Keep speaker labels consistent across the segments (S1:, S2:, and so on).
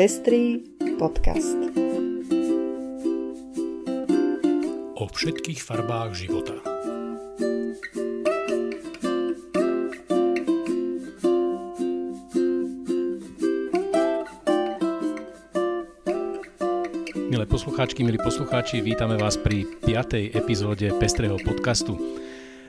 S1: Pestrý podcast.
S2: O všetkých farbách života. Milé poslucháčky, milí poslucháči, vítame vás pri 5. epizóde Pestrého podcastu.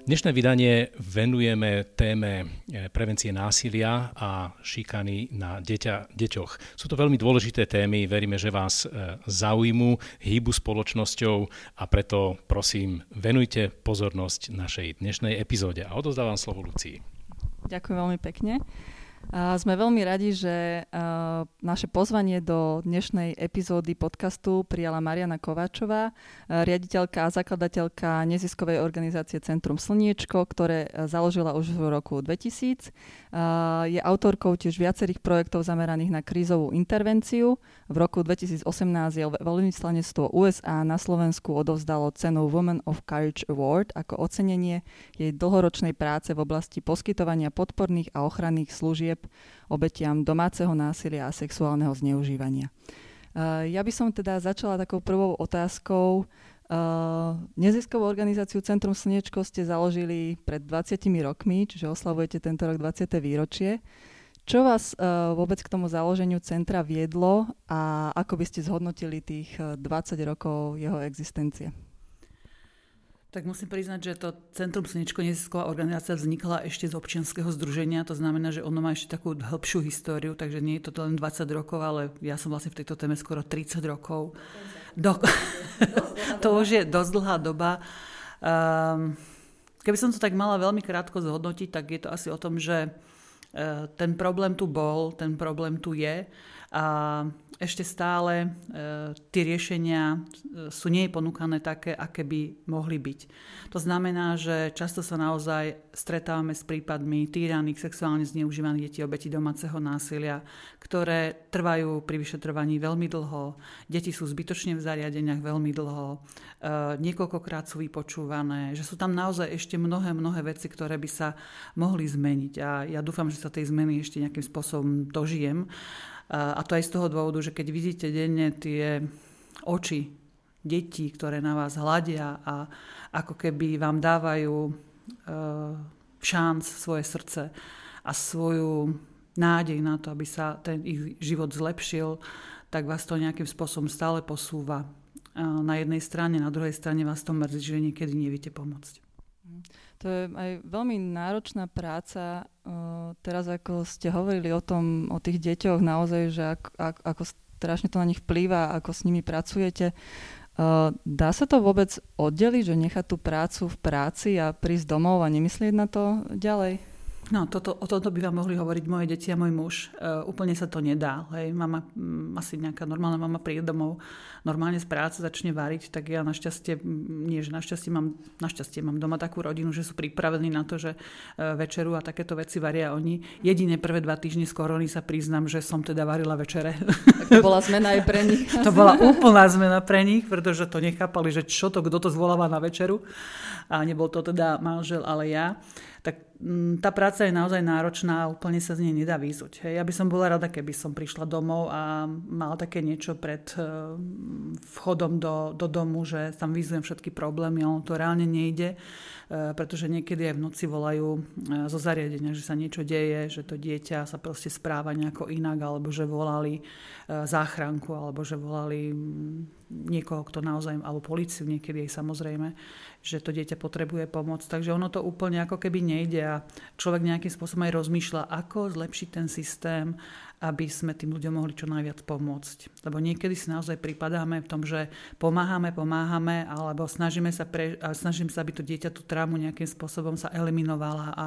S2: Dnešné vydanie venujeme téme e, prevencie násilia a šikany na deťa, deťoch. Sú to veľmi dôležité témy, veríme, že vás e, zaujmú, hýbu spoločnosťou a preto prosím, venujte pozornosť našej dnešnej epizóde. A odozdávam slovo Lucii.
S3: Ďakujem veľmi pekne. Sme veľmi radi, že naše pozvanie do dnešnej epizódy podcastu prijala Mariana Kováčová, riaditeľka a zakladateľka neziskovej organizácie Centrum Slniečko, ktoré založila už v roku 2000. Je autorkou tiež viacerých projektov zameraných na krízovú intervenciu. V roku 2018 je veľvyslanectvo USA na Slovensku odovzdalo cenu Women of Courage Award ako ocenenie jej dlhoročnej práce v oblasti poskytovania podporných a ochranných služieb obetiam domáceho násilia a sexuálneho zneužívania. Uh, ja by som teda začala takou prvou otázkou. Uh, neziskovú organizáciu Centrum Slniečko ste založili pred 20 rokmi, čiže oslavujete tento rok 20. výročie. Čo vás uh, vôbec k tomu založeniu centra viedlo a ako by ste zhodnotili tých 20 rokov jeho existencie?
S4: Tak musím priznať, že to Centrum Slnečko nezisková organizácia vznikla ešte z občianského združenia, to znamená, že ono má ešte takú hĺbšiu históriu, takže nie je to len 20 rokov, ale ja som vlastne v tejto téme skoro 30 rokov. Do... to už je dosť dlhá doba. Um, keby som to tak mala veľmi krátko zhodnotiť, tak je to asi o tom, že ten problém tu bol, ten problém tu je a ešte stále e, tie riešenia e, sú nie ponúkané také, aké by mohli byť. To znamená, že často sa naozaj stretávame s prípadmi týraných, sexuálne zneužívaných detí, obeti domáceho násilia, ktoré trvajú pri vyšetrovaní veľmi dlho. Deti sú zbytočne v zariadeniach veľmi dlho, niekoľkokrát sú vypočúvané, že sú tam naozaj ešte mnohé, mnohé veci, ktoré by sa mohli zmeniť. A ja dúfam, že sa tej zmeny ešte nejakým spôsobom dožijem. A to aj z toho dôvodu, že keď vidíte denne tie oči detí, ktoré na vás hľadia a ako keby vám dávajú e, šanc svoje srdce a svoju nádej na to, aby sa ten ich život zlepšil, tak vás to nejakým spôsobom stále posúva na jednej strane, na druhej strane vás to mrzí, že niekedy neviete pomôcť.
S3: To je aj veľmi náročná práca. Teraz ako ste hovorili o tom, o tých deťoch, naozaj, že ako, ako strašne to na nich vplýva, ako s nimi pracujete. Dá sa to vôbec oddeliť, že nechať tú prácu v práci a prísť domov a nemyslieť na to ďalej?
S4: No, toto, o tomto by vám mohli hovoriť moje deti a môj muž. Uh, úplne sa to nedá. Hej. Mama, m, asi nejaká normálna mama príde domov, normálne z práce začne variť, tak ja našťastie, nie že našťastie mám, našťastie mám doma takú rodinu, že sú pripravení na to, že uh, večeru a takéto veci varia oni. Jedine prvé dva týždne z korony sa priznám, že som teda varila večere.
S3: Tak to bola zmena aj pre nich.
S4: to bola úplná zmena pre nich, pretože to nechápali, že čo to, kto to zvoláva na večeru. A nebol to teda manžel, ale ja tak mm, tá práca je naozaj náročná a úplne sa z nej nedá výzuť. Hej. Ja by som bola rada, keby som prišla domov a mala také niečo pred eh, vchodom do, do domu, že tam výzujem všetky problémy, ale to reálne nejde, eh, pretože niekedy aj v noci volajú eh, zo zariadenia, že sa niečo deje, že to dieťa sa proste správa nejako inak, alebo že volali záchranku, alebo že volali mm, niekoho, kto naozaj, alebo policiu niekedy aj samozrejme, že to dieťa potrebuje pomoc. Takže ono to úplne ako keby nejde a človek nejakým spôsobom aj rozmýšľa, ako zlepšiť ten systém, aby sme tým ľuďom mohli čo najviac pomôcť. Lebo niekedy si naozaj pripadáme v tom, že pomáhame, pomáhame, alebo snažíme sa, pre, snažím sa, aby to dieťa tú trámu nejakým spôsobom sa eliminovala a, a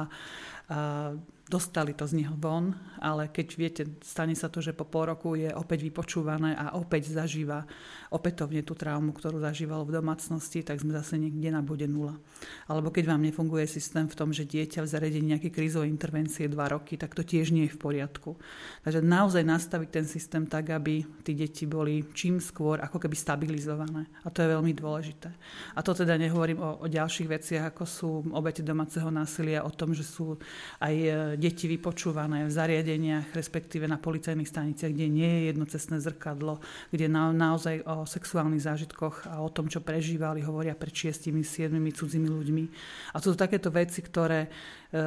S4: dostali to z neho von, ale keď viete, stane sa to, že po pol roku je opäť vypočúvané a opäť zažíva opätovne tú traumu, ktorú zažíval v domácnosti, tak sme zase niekde na bode nula. Alebo keď vám nefunguje systém v tom, že dieťa v zariadení nejaké krízové intervencie dva roky, tak to tiež nie je v poriadku. Takže naozaj nastaviť ten systém tak, aby tí deti boli čím skôr ako keby stabilizované. A to je veľmi dôležité. A to teda nehovorím o, o ďalších veciach, ako sú obete domáceho násilia, o tom, že sú aj deti vypočúvané v zariadeniach, respektíve na policajných staniciach, kde nie je jednocestné zrkadlo, kde na, naozaj o sexuálnych zážitkoch a o tom, čo prežívali, hovoria pred šiestimi, siedmimi cudzími ľuďmi. A to sú takéto veci, ktoré e,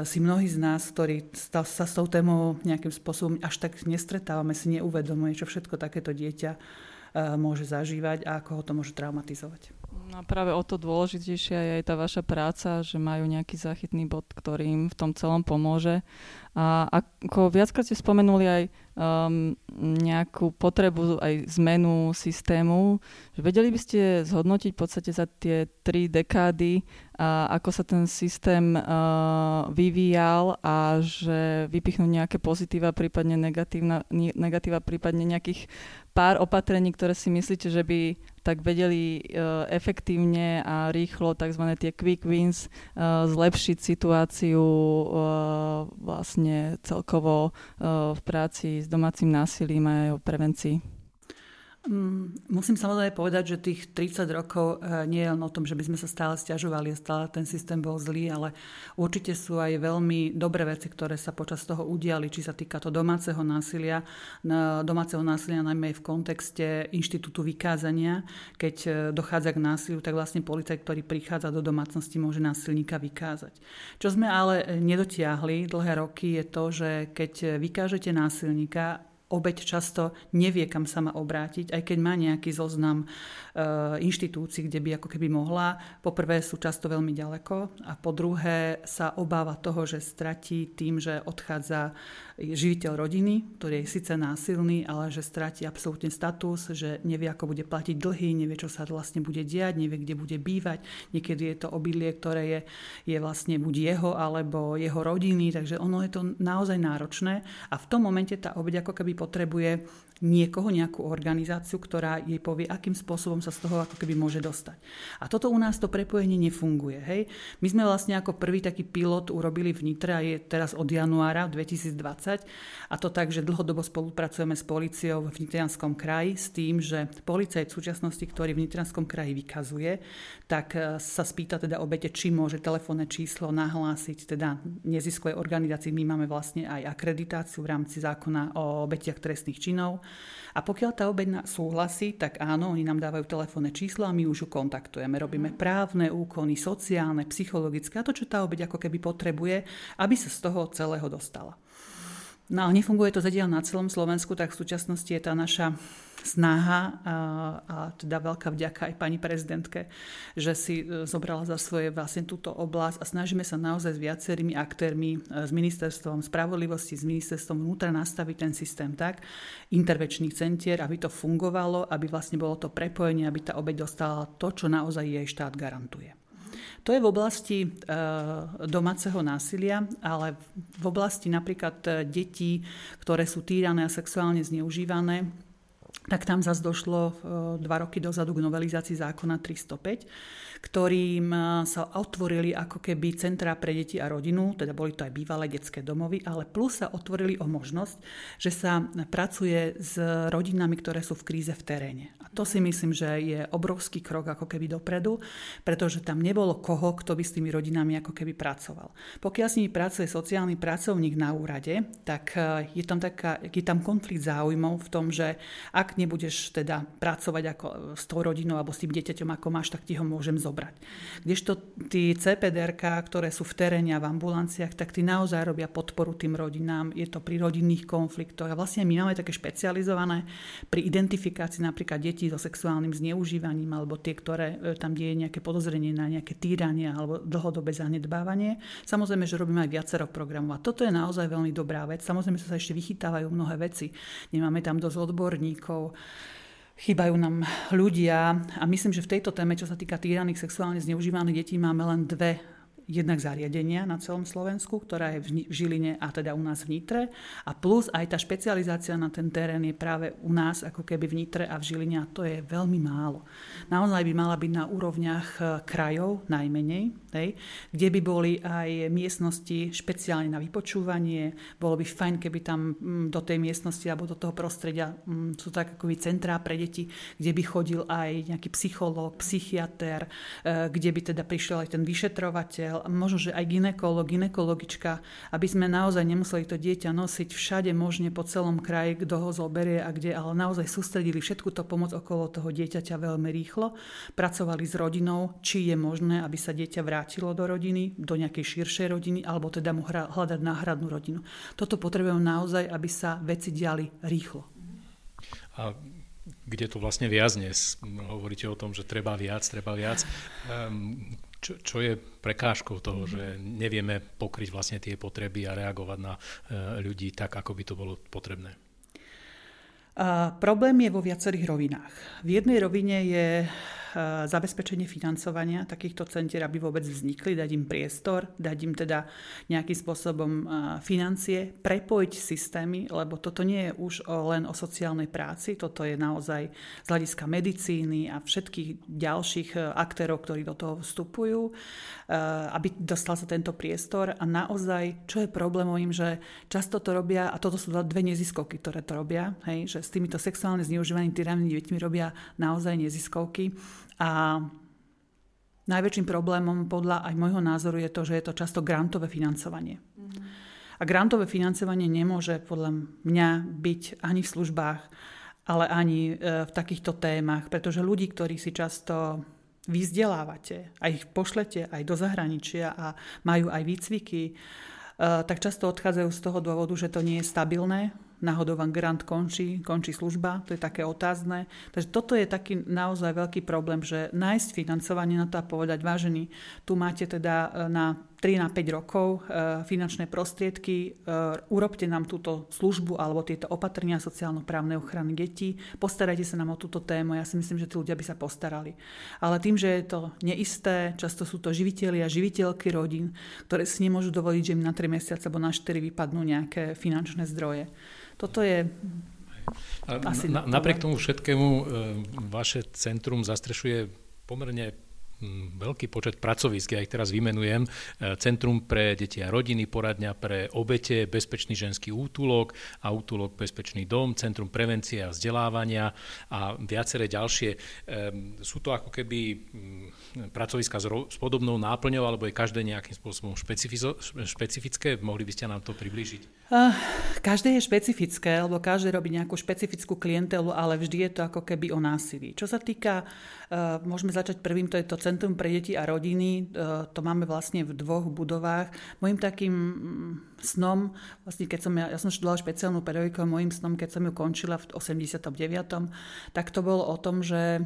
S4: si mnohí z nás, ktorí sa s tou témou nejakým spôsobom až tak nestretávame, si neuvedomuje, čo všetko takéto dieťa e, môže zažívať a ako ho to môže traumatizovať.
S3: No práve o to dôležitejšia je aj tá vaša práca, že majú nejaký záchytný bod, ktorý im v tom celom pomôže. A ako viackrát ste spomenuli aj um, nejakú potrebu, aj zmenu systému, že vedeli by ste zhodnotiť v podstate za tie tri dekády, a ako sa ten systém uh, vyvíjal a že vypichnúť nejaké pozitíva, prípadne negatíva, prípadne nejakých pár opatrení, ktoré si myslíte, že by tak vedeli uh, efektívne a rýchlo tzv. tie quick wins uh, zlepšiť situáciu uh, vlastne celkovo v práci s domácim násilím a aj o prevencii.
S4: Mm, musím samozrejme povedať, že tých 30 rokov e, nie je len o tom, že by sme sa stále stiažovali a stále ten systém bol zlý, ale určite sú aj veľmi dobré veci, ktoré sa počas toho udiali, či sa týka to domáceho násilia, domáceho násilia najmä v kontexte inštitútu vykázania. Keď e, dochádza k násiliu, tak vlastne policajt, ktorý prichádza do domácnosti, môže násilníka vykázať. Čo sme ale nedotiahli dlhé roky je to, že keď vykážete násilníka, obeď často nevie, kam sa má obrátiť, aj keď má nejaký zoznam e, inštitúcií, kde by ako keby mohla. Po prvé sú často veľmi ďaleko a po druhé sa obáva toho, že stratí tým, že odchádza živiteľ rodiny, ktorý je síce násilný, ale že stratí absolútne status, že nevie, ako bude platiť dlhy, nevie, čo sa vlastne bude diať, nevie, kde bude bývať. Niekedy je to obydlie, ktoré je, je vlastne buď jeho alebo jeho rodiny, takže ono je to naozaj náročné a v tom momente tá obeď ako keby potrebuje niekoho, nejakú organizáciu, ktorá jej povie, akým spôsobom sa z toho ako keby môže dostať. A toto u nás to prepojenie nefunguje. Hej? My sme vlastne ako prvý taký pilot urobili v Nitre a je teraz od januára 2020 a to tak, že dlhodobo spolupracujeme s policiou v Nitrianskom kraji s tým, že policajt v súčasnosti, ktorý v Nitrianskom kraji vykazuje, tak e, sa spýta teda obete, či môže telefónne číslo nahlásiť teda neziskovej organizácii. My máme vlastne aj akreditáciu v rámci zákona o obetiach trestných činov a pokiaľ tá obeď súhlasí, tak áno, oni nám dávajú telefónne číslo a my už ju kontaktujeme. Robíme právne úkony, sociálne, psychologické a to, čo tá obeď ako keby potrebuje, aby sa z toho celého dostala. No ale nefunguje to zatiaľ na celom Slovensku, tak v súčasnosti je tá naša snaha a, teda veľká vďaka aj pani prezidentke, že si e, zobrala za svoje vlastne túto oblasť a snažíme sa naozaj s viacerými aktérmi, e, s ministerstvom spravodlivosti, s ministerstvom vnútra nastaviť ten systém tak, intervenčných centier, aby to fungovalo, aby vlastne bolo to prepojenie, aby tá obeď dostala to, čo naozaj jej štát garantuje. To je v oblasti e, domáceho násilia, ale v oblasti napríklad detí, ktoré sú týrané a sexuálne zneužívané, tak tam zase došlo e, dva roky dozadu k novelizácii zákona 305 ktorým eh, sa otvorili ako keby centrá pre deti a rodinu, teda boli to aj bývalé detské domovy, ale plus sa otvorili o možnosť, že sa pracuje s rodinami, ktoré sú v kríze v teréne. A to si myslím, že je obrovský krok ako keby dopredu, pretože tam nebolo koho, kto by s tými rodinami ako keby pracoval. Pokiaľ s nimi pracuje sociálny pracovník na úrade, tak eh, je tam, taká, je tam konflikt záujmov v tom, že ak nebudeš teda pracovať ako s tou rodinou alebo s tým dieťaťom, ako máš, tak ti ho môžem zobrať zobrať. Kdežto tí CPDR, ktoré sú v teréne a v ambulanciách, tak tí naozaj robia podporu tým rodinám. Je to pri rodinných konfliktoch. A vlastne my máme také špecializované pri identifikácii napríklad detí so sexuálnym zneužívaním alebo tie, ktoré e, tam je nejaké podozrenie na nejaké týranie alebo dlhodobé zanedbávanie. Samozrejme, že robíme aj viacero programov. A toto je naozaj veľmi dobrá vec. Samozrejme, sa ešte vychytávajú mnohé veci. Nemáme tam dosť odborníkov chýbajú nám ľudia a myslím, že v tejto téme, čo sa týka týraných sexuálne zneužívaných detí, máme len dve jednak zariadenia na celom Slovensku, ktorá je v Žiline a teda u nás v Nitre. A plus aj tá špecializácia na ten terén je práve u nás ako keby v Nitre a v Žiline a to je veľmi málo. Naozaj by mala byť na úrovniach e, krajov najmenej, hej, kde by boli aj miestnosti špeciálne na vypočúvanie. Bolo by fajn, keby tam mm, do tej miestnosti alebo do toho prostredia mm, sú tak ako centrá pre deti, kde by chodil aj nejaký psychológ, psychiatr, e, kde by teda prišiel aj ten vyšetrovateľ, možno, že aj ginekolog, ginekologička, aby sme naozaj nemuseli to dieťa nosiť všade možne po celom kraji, kto ho zoberie a kde, ale naozaj sústredili všetku to pomoc okolo toho dieťaťa veľmi rýchlo, pracovali s rodinou, či je možné, aby sa dieťa vrátilo do rodiny, do nejakej širšej rodiny, alebo teda mu hľadať náhradnú rodinu. Toto potrebujem naozaj, aby sa veci diali rýchlo.
S2: A kde to vlastne viazne? Hovoríte o tom, že treba viac, treba viac. Um, čo, čo je prekážkou toho, že nevieme pokryť vlastne tie potreby a reagovať na uh, ľudí tak, ako by to bolo potrebné?
S4: Problém je vo viacerých rovinách. V jednej rovine je Eh, zabezpečenie financovania takýchto centier, aby vôbec vznikli, dať im priestor, dať im teda nejakým spôsobom eh, financie, prepojiť systémy, lebo toto nie je už len o sociálnej práci, toto je naozaj z hľadiska medicíny a všetkých ďalších eh, aktérov, ktorí do toho vstupujú, aby dostal sa tento priestor a naozaj, čo je problémovým, že často to robia, a toto sú dve neziskovky, ktoré to robia, hej, že s týmito sexuálne zneužívanými tyranými deťmi robia naozaj neziskovky a najväčším problémom podľa aj môjho názoru je to, že je to často grantové financovanie. Mm-hmm. A grantové financovanie nemôže podľa mňa byť ani v službách, ale ani e, v takýchto témach, pretože ľudí, ktorí si často vyzdelávate, aj ich pošlete aj do zahraničia a majú aj výcviky, e, tak často odchádzajú z toho dôvodu, že to nie je stabilné, náhodou vám grant končí, končí služba, to je také otázne. Takže toto je taký naozaj veľký problém, že nájsť financovanie na to a povedať, vážený, tu máte teda e, na 3 na 5 rokov e, finančné prostriedky, e, urobte nám túto službu alebo tieto opatrenia sociálno-právnej ochrany detí, postarajte sa nám o túto tému, ja si myslím, že tí ľudia by sa postarali. Ale tým, že je to neisté, často sú to živiteľi a živiteľky rodín, ktoré si nemôžu dovoliť, že im na 3 mesiace alebo na 4 vypadnú nejaké finančné zdroje. Toto je
S2: asi na, napriek tomu všetkému e, vaše centrum zastrešuje pomerne veľký počet pracovisk, ja ich teraz vymenujem, e, Centrum pre deti a rodiny, poradňa pre obete, Bezpečný ženský útulok a útulok Bezpečný dom, Centrum prevencie a vzdelávania a viaceré ďalšie. Ehm, sú to ako keby mm, pracoviska s podobnou náplňou, alebo je každé nejakým spôsobom špecifické? Mohli by ste nám to priblížiť? Uh,
S4: každé je špecifické, lebo každé robí nejakú špecifickú klientelu, ale vždy je to ako keby o násilí. Čo sa týka, uh, môžeme začať prvým, to je to Centrum pre deti a rodiny, e, to máme vlastne v dvoch budovách. Mojím takým mm, snom, vlastne keď som ja, ja som študovala špeciálnu pedagogiku, môjim snom, keď som ju končila v 89., tak to bolo o tom, že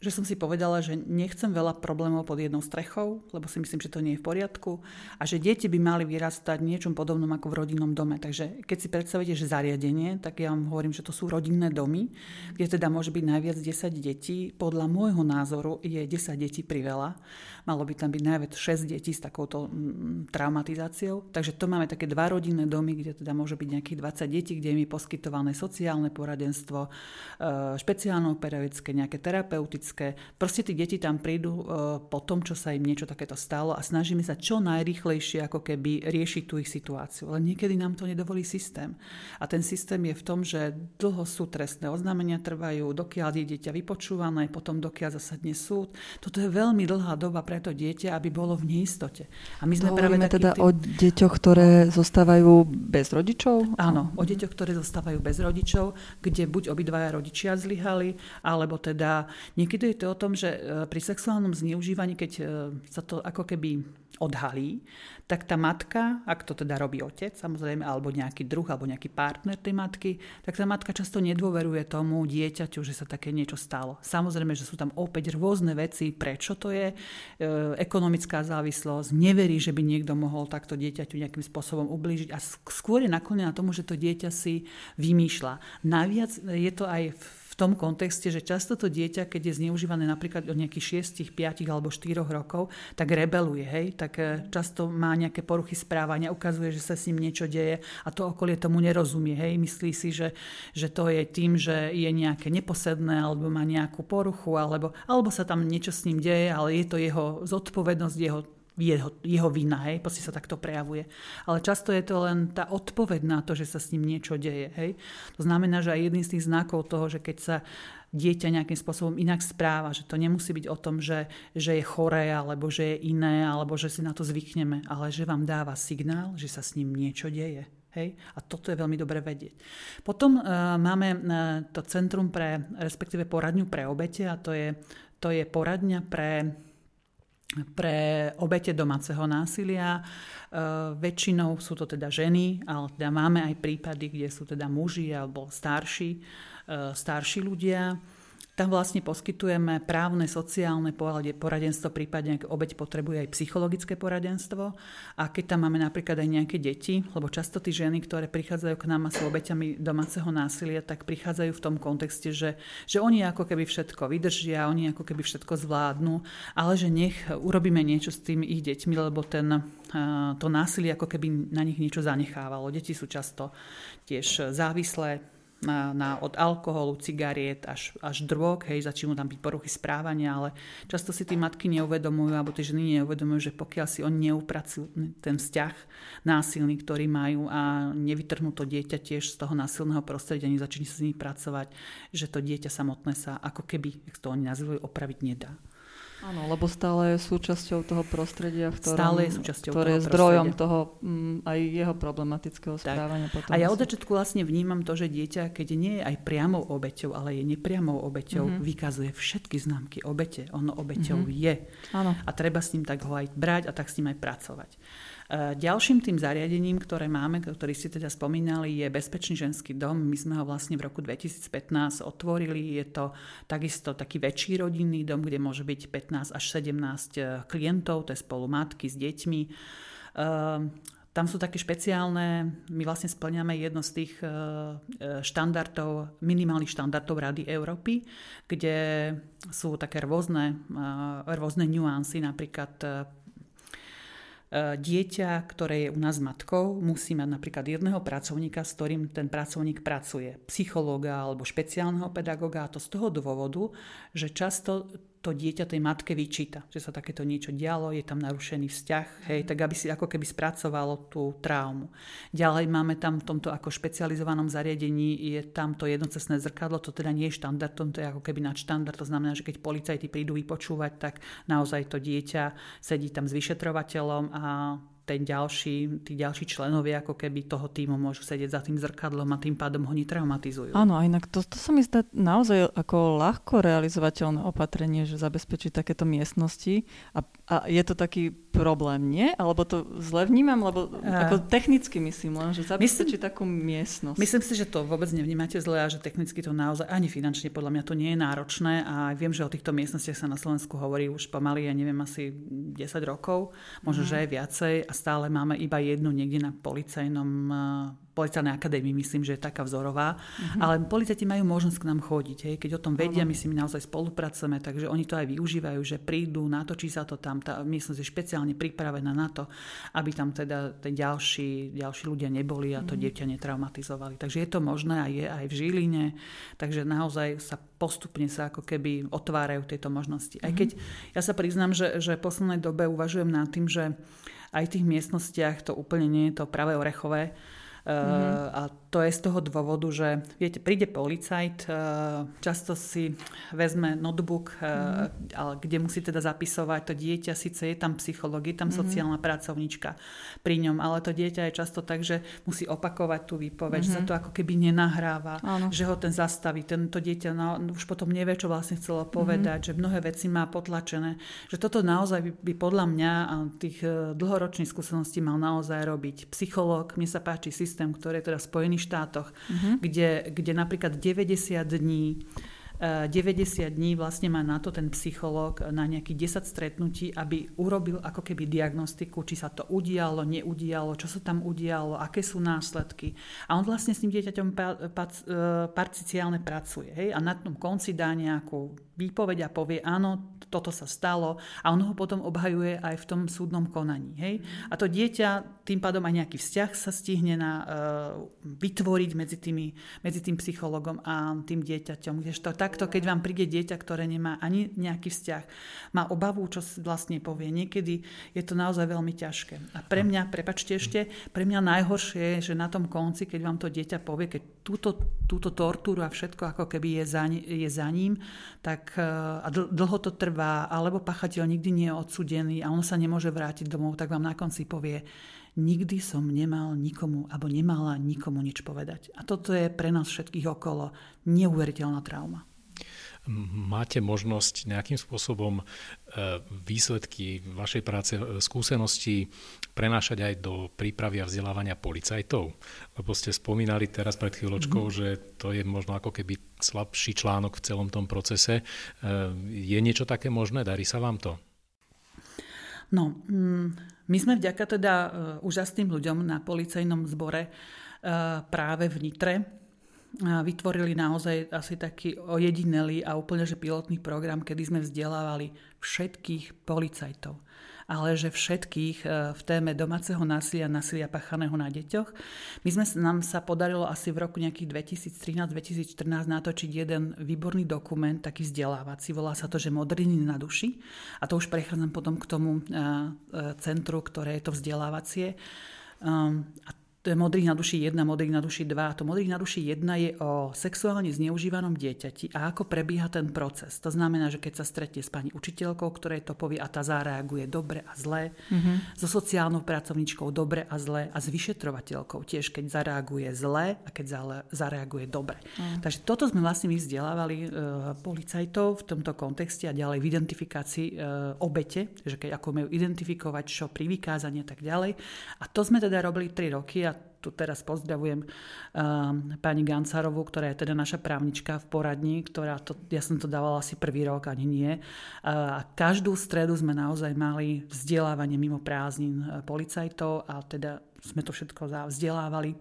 S4: že som si povedala, že nechcem veľa problémov pod jednou strechou, lebo si myslím, že to nie je v poriadku a že deti by mali vyrastať niečom podobnom ako v rodinnom dome. Takže keď si predstavíte, že zariadenie, tak ja vám hovorím, že to sú rodinné domy, kde teda môže byť najviac 10 detí. Podľa môjho názoru je 10 detí priveľa. Malo by tam byť najviac 6 detí s takouto mm, traumatizáciou. Takže to máme také dva rodinné domy, kde teda môže byť nejakých 20 detí, kde je mi poskytované sociálne poradenstvo, e, špeciálne pedagogické, nejaké terapeutické psychické. Proste tí deti tam prídu e, po tom, čo sa im niečo takéto stalo a snažíme sa čo najrychlejšie ako keby riešiť tú ich situáciu. Ale niekedy nám to nedovolí systém. A ten systém je v tom, že dlho sú trestné oznámenia trvajú, dokiaľ je dieťa vypočúvané, potom dokiaľ zasadne súd. Toto je veľmi dlhá doba pre to dieťa, aby bolo v neistote.
S3: A my sme práve teda tým... o deťoch, ktoré zostávajú bez rodičov?
S4: Áno, o deťoch, ktoré zostávajú bez rodičov, kde buď obidvaja rodičia zlyhali, alebo teda niekedy Niekedy je to o tom, že e, pri sexuálnom zneužívaní, keď e, sa to ako keby odhalí, tak tá matka, ak to teda robí otec, samozrejme, alebo nejaký druh, alebo nejaký partner tej matky, tak tá matka často nedôveruje tomu dieťaťu, že sa také niečo stalo. Samozrejme, že sú tam opäť rôzne veci, prečo to je, e, ekonomická závislosť, neverí, že by niekto mohol takto dieťaťu nejakým spôsobom ublížiť a skôr je naklonená tomu, že to dieťa si vymýšľa. Naviac je to aj v tom kontexte, že často to dieťa, keď je zneužívané napríklad od nejakých 6, 5 alebo 4 rokov, tak rebeluje, hej, tak e, často má nejaké poruchy správania, ukazuje, že sa s ním niečo deje a to okolie tomu nerozumie, hej, myslí si, že, že to je tým, že je nejaké neposedné alebo má nejakú poruchu, alebo, alebo sa tam niečo s ním deje, ale je to jeho zodpovednosť, jeho jeho, jeho vina, hej, proste sa takto prejavuje. Ale často je to len tá odpoveď na to, že sa s ním niečo deje, hej. To znamená, že aj jedným z tých znakov toho, že keď sa dieťa nejakým spôsobom inak správa, že to nemusí byť o tom, že, že je choré, alebo že je iné, alebo že si na to zvykneme, ale že vám dáva signál, že sa s ním niečo deje. Hej? A toto je veľmi dobre vedieť. Potom uh, máme uh, to Centrum pre, respektíve poradňu pre obete a to je, to je poradňa pre pre obete domáceho násilia. E, väčšinou sú to teda ženy, ale teda máme aj prípady, kde sú teda muži alebo starší, e, starší ľudia. Tam vlastne poskytujeme právne, sociálne poradenstvo, prípadne ak obeď potrebuje aj psychologické poradenstvo. A keď tam máme napríklad aj nejaké deti, lebo často tí ženy, ktoré prichádzajú k nám a sú obeťami domáceho násilia, tak prichádzajú v tom kontexte, že, že oni ako keby všetko vydržia, oni ako keby všetko zvládnu, ale že nech urobíme niečo s tými ich deťmi, lebo ten, to násilie ako keby na nich niečo zanechávalo. Deti sú často tiež závislé, na, na, od alkoholu, cigariet až, až drog, hej, začínajú tam byť poruchy správania, ale často si tí matky neuvedomujú, alebo tie ženy neuvedomujú, že pokiaľ si oni neupracujú ten vzťah násilný, ktorý majú a nevytrhnú to dieťa tiež z toho násilného prostredia, nezačínajú sa s nimi pracovať, že to dieťa samotné sa ako keby, jak to oni nazývajú, opraviť nedá.
S3: Áno, lebo stále je súčasťou toho prostredia, v ktorom,
S4: stále je súčasťou
S3: ktoré
S4: toho
S3: je zdrojom toho m, aj jeho problematického
S4: tak.
S3: správania.
S4: Potom a ja od začiatku vlastne vnímam to, že dieťa, keď nie je aj priamou obeťou, ale je nepriamou obeťou, mm-hmm. vykazuje všetky známky obete. Ono obeťou mm-hmm. je.
S3: Áno.
S4: A treba s ním tak ho aj brať a tak s ním aj pracovať. E, ďalším tým zariadením, ktoré máme, ktorý ste teda spomínali, je Bezpečný ženský dom. My sme ho vlastne v roku 2015 otvorili. Je to takisto taký väčší rodinný dom, kde môže byť 15 až 17 e, klientov, to je spolu matky s deťmi. E, tam sú také špeciálne, my vlastne splňame jedno z tých štandardov, minimálnych štandardov Rady Európy, kde sú také rôzne, rôzne nuancy, napríklad Dieťa, ktoré je u nás matkou, musí mať napríklad jedného pracovníka, s ktorým ten pracovník pracuje. Psychológa alebo špeciálneho pedagóga. A to z toho dôvodu, že často to dieťa tej matke vyčíta, že sa takéto niečo dialo, je tam narušený vzťah, hej, tak aby si ako keby spracovalo tú traumu. Ďalej máme tam v tomto ako špecializovanom zariadení, je tam to jednocestné zrkadlo, to teda nie je štandardom, to je ako keby nadštandard, to znamená, že keď policajti prídu vypočúvať, tak naozaj to dieťa sedí tam s vyšetrovateľom a ten ďalší, tí ďalší členovia ako keby toho týmu môžu sedieť za tým zrkadlom a tým pádom ho netraumatizujú.
S3: Áno, a inak to, to sa mi zdá naozaj ako ľahko realizovateľné opatrenie, že zabezpečiť takéto miestnosti a, a je to taký problém, nie? Alebo to zle vnímam, lebo ako technicky myslím len, že zabezpečiť myslím, takú miestnosť.
S4: Myslím si, že to vôbec nevnímate zle a že technicky to naozaj ani finančne podľa mňa to nie je náročné a viem, že o týchto miestnostiach sa na Slovensku hovorí už pomaly, ja neviem, asi 10 rokov, možno, mm. že aj viacej a stále máme iba jednu niekde na policajnom policajnej akadémii, myslím, že je taká vzorová. Mm-hmm. Ale policajti majú možnosť k nám chodiť. Hej. Keď o tom vedia, my s nimi naozaj spolupracujeme, takže oni to aj využívajú, že prídu, natočí sa to tam. Tá miestnosť je špeciálne pripravená na to, aby tam teda tí ďalší, ďalší ľudia neboli a to mm-hmm. dieťa netraumatizovali. Takže je to možné a je aj v Žiline. Takže naozaj sa postupne sa ako keby otvárajú tieto možnosti. Aj mhm. keď ja sa priznám, že, že v poslednej dobe uvažujem nad tým, že aj v tých miestnostiach to úplne nie je to pravé orechové, Mm-hmm. A to je z toho dôvodu, že viete, príde policajt, eh, často si vezme notebook, mm-hmm. kde musí teda zapisovať to dieťa, síce je tam psychológ, je tam mm-hmm. sociálna pracovníčka pri ňom, ale to dieťa je často tak, že musí opakovať tú výpoveď, mm-hmm. sa mhm. to ako keby nenahráva, Áno. že ho ten zastaví. Tento dieťa no, už potom nevie, čo vlastne chcelo povedať, mm-hmm. že mnohé veci má potlačené. Že toto naozaj by, by podľa mňa tých dlhoročných skúseností mal naozaj robiť psychológ. Mne sa páči systém, ktorý je teda v Spojených štátoch, mm-hmm. kde, kde napríklad 90 dní 90 dní vlastne má na to ten psychológ na nejakých 10 stretnutí, aby urobil ako keby diagnostiku, či sa to udialo, neudialo, čo sa tam udialo, aké sú následky. A on vlastne s tým dieťaťom e, parciálne pracuje. Hej? A na tom konci dá nejakú výpoveď a povie, áno, toto sa stalo a on ho potom obhajuje aj v tom súdnom konaní. Hej? A to dieťa tým pádom aj nejaký vzťah sa stihne na, uh, vytvoriť medzi, tými, medzi tým psychologom a tým dieťaťom. Kdežto tak takto, keď vám príde dieťa, ktoré nemá ani nejaký vzťah, má obavu, čo vlastne povie. Niekedy je to naozaj veľmi ťažké. A pre mňa, prepačte ešte, pre mňa najhoršie je, že na tom konci, keď vám to dieťa povie, keď túto, túto tortúru a všetko ako keby je za, je za ním, tak e, a dlho to trvá, alebo pachateľ nikdy nie je odsudený a on sa nemôže vrátiť domov, tak vám na konci povie, nikdy som nemal nikomu, alebo nemala nikomu nič povedať. A toto je pre nás všetkých okolo neuveriteľná trauma.
S2: Máte možnosť nejakým spôsobom výsledky vašej práce, e, skúsenosti prenášať aj do prípravy a vzdelávania policajtov? Lebo ste spomínali teraz pred chvíľočkou, mm-hmm. že to je možno ako keby slabší článok v celom tom procese. E, je niečo také možné? Darí sa vám to?
S4: No, mm, my sme vďaka teda úžasným ľuďom na policajnom zbore práve v Nitre vytvorili naozaj asi taký ojedinelý a úplne že pilotný program, kedy sme vzdelávali všetkých policajtov ale že všetkých e, v téme domáceho násilia, násilia pachaného na deťoch. My sme, nám sa podarilo asi v roku nejakých 2013-2014 natočiť jeden výborný dokument, taký vzdelávací, volá sa to, že Modriny na duši. A to už prechádzam potom k tomu e, e, centru, ktoré je to vzdelávacie. Um, a to je Modrých na duši 1, Modrých na duši 2. A to Modrých na duši 1 je o sexuálne zneužívanom dieťati a ako prebieha ten proces. To znamená, že keď sa stretne s pani učiteľkou, ktorej to povie a tá zareaguje dobre a zle, mm-hmm. so sociálnou pracovníčkou dobre a zle a s vyšetrovateľkou tiež, keď zareaguje zle a keď zareaguje dobre. Mm. Takže toto sme vlastne my vzdelávali e, policajtov v tomto kontexte a ďalej v identifikácii e, obete, že keď ako majú identifikovať, čo pri vykázaní a tak ďalej. A to sme teda robili 3 roky ja tu teraz pozdravujem uh, pani Gancarovú, ktorá je teda naša právnička v poradni, ktorá to, ja som to dávala asi prvý rok, ani nie. Uh, a každú stredu sme naozaj mali vzdelávanie mimo prázdnin uh, policajtov a teda sme to všetko vzdelávali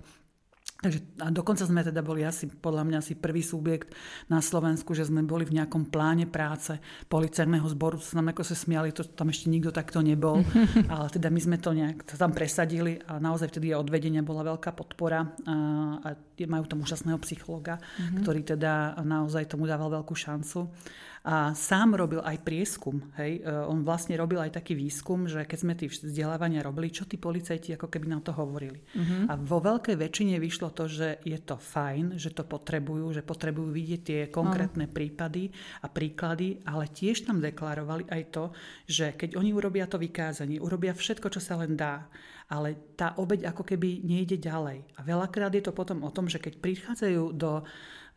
S4: Takže a dokonca sme teda boli asi, podľa mňa asi prvý subjekt na Slovensku, že sme boli v nejakom pláne práce policajného zboru, to nám ako sa smiali, to tam ešte nikto takto nebol, ale teda my sme to nejak to tam presadili a naozaj vtedy odvedenia bola veľká podpora a, a majú tam úžasného psychologa, mm-hmm. ktorý teda naozaj tomu dával veľkú šancu. A sám robil aj prieskum. Hej. E, on vlastne robil aj taký výskum, že keď sme tí vzdelávania robili, čo tí policajti ako keby nám to hovorili. Uh-huh. A vo veľkej väčšine vyšlo to, že je to fajn, že to potrebujú, že potrebujú vidieť tie konkrétne uh-huh. prípady a príklady, ale tiež tam deklarovali aj to, že keď oni urobia to vykázanie, urobia všetko, čo sa len dá, ale tá obeď ako keby nejde ďalej. A veľakrát je to potom o tom, že keď prichádzajú do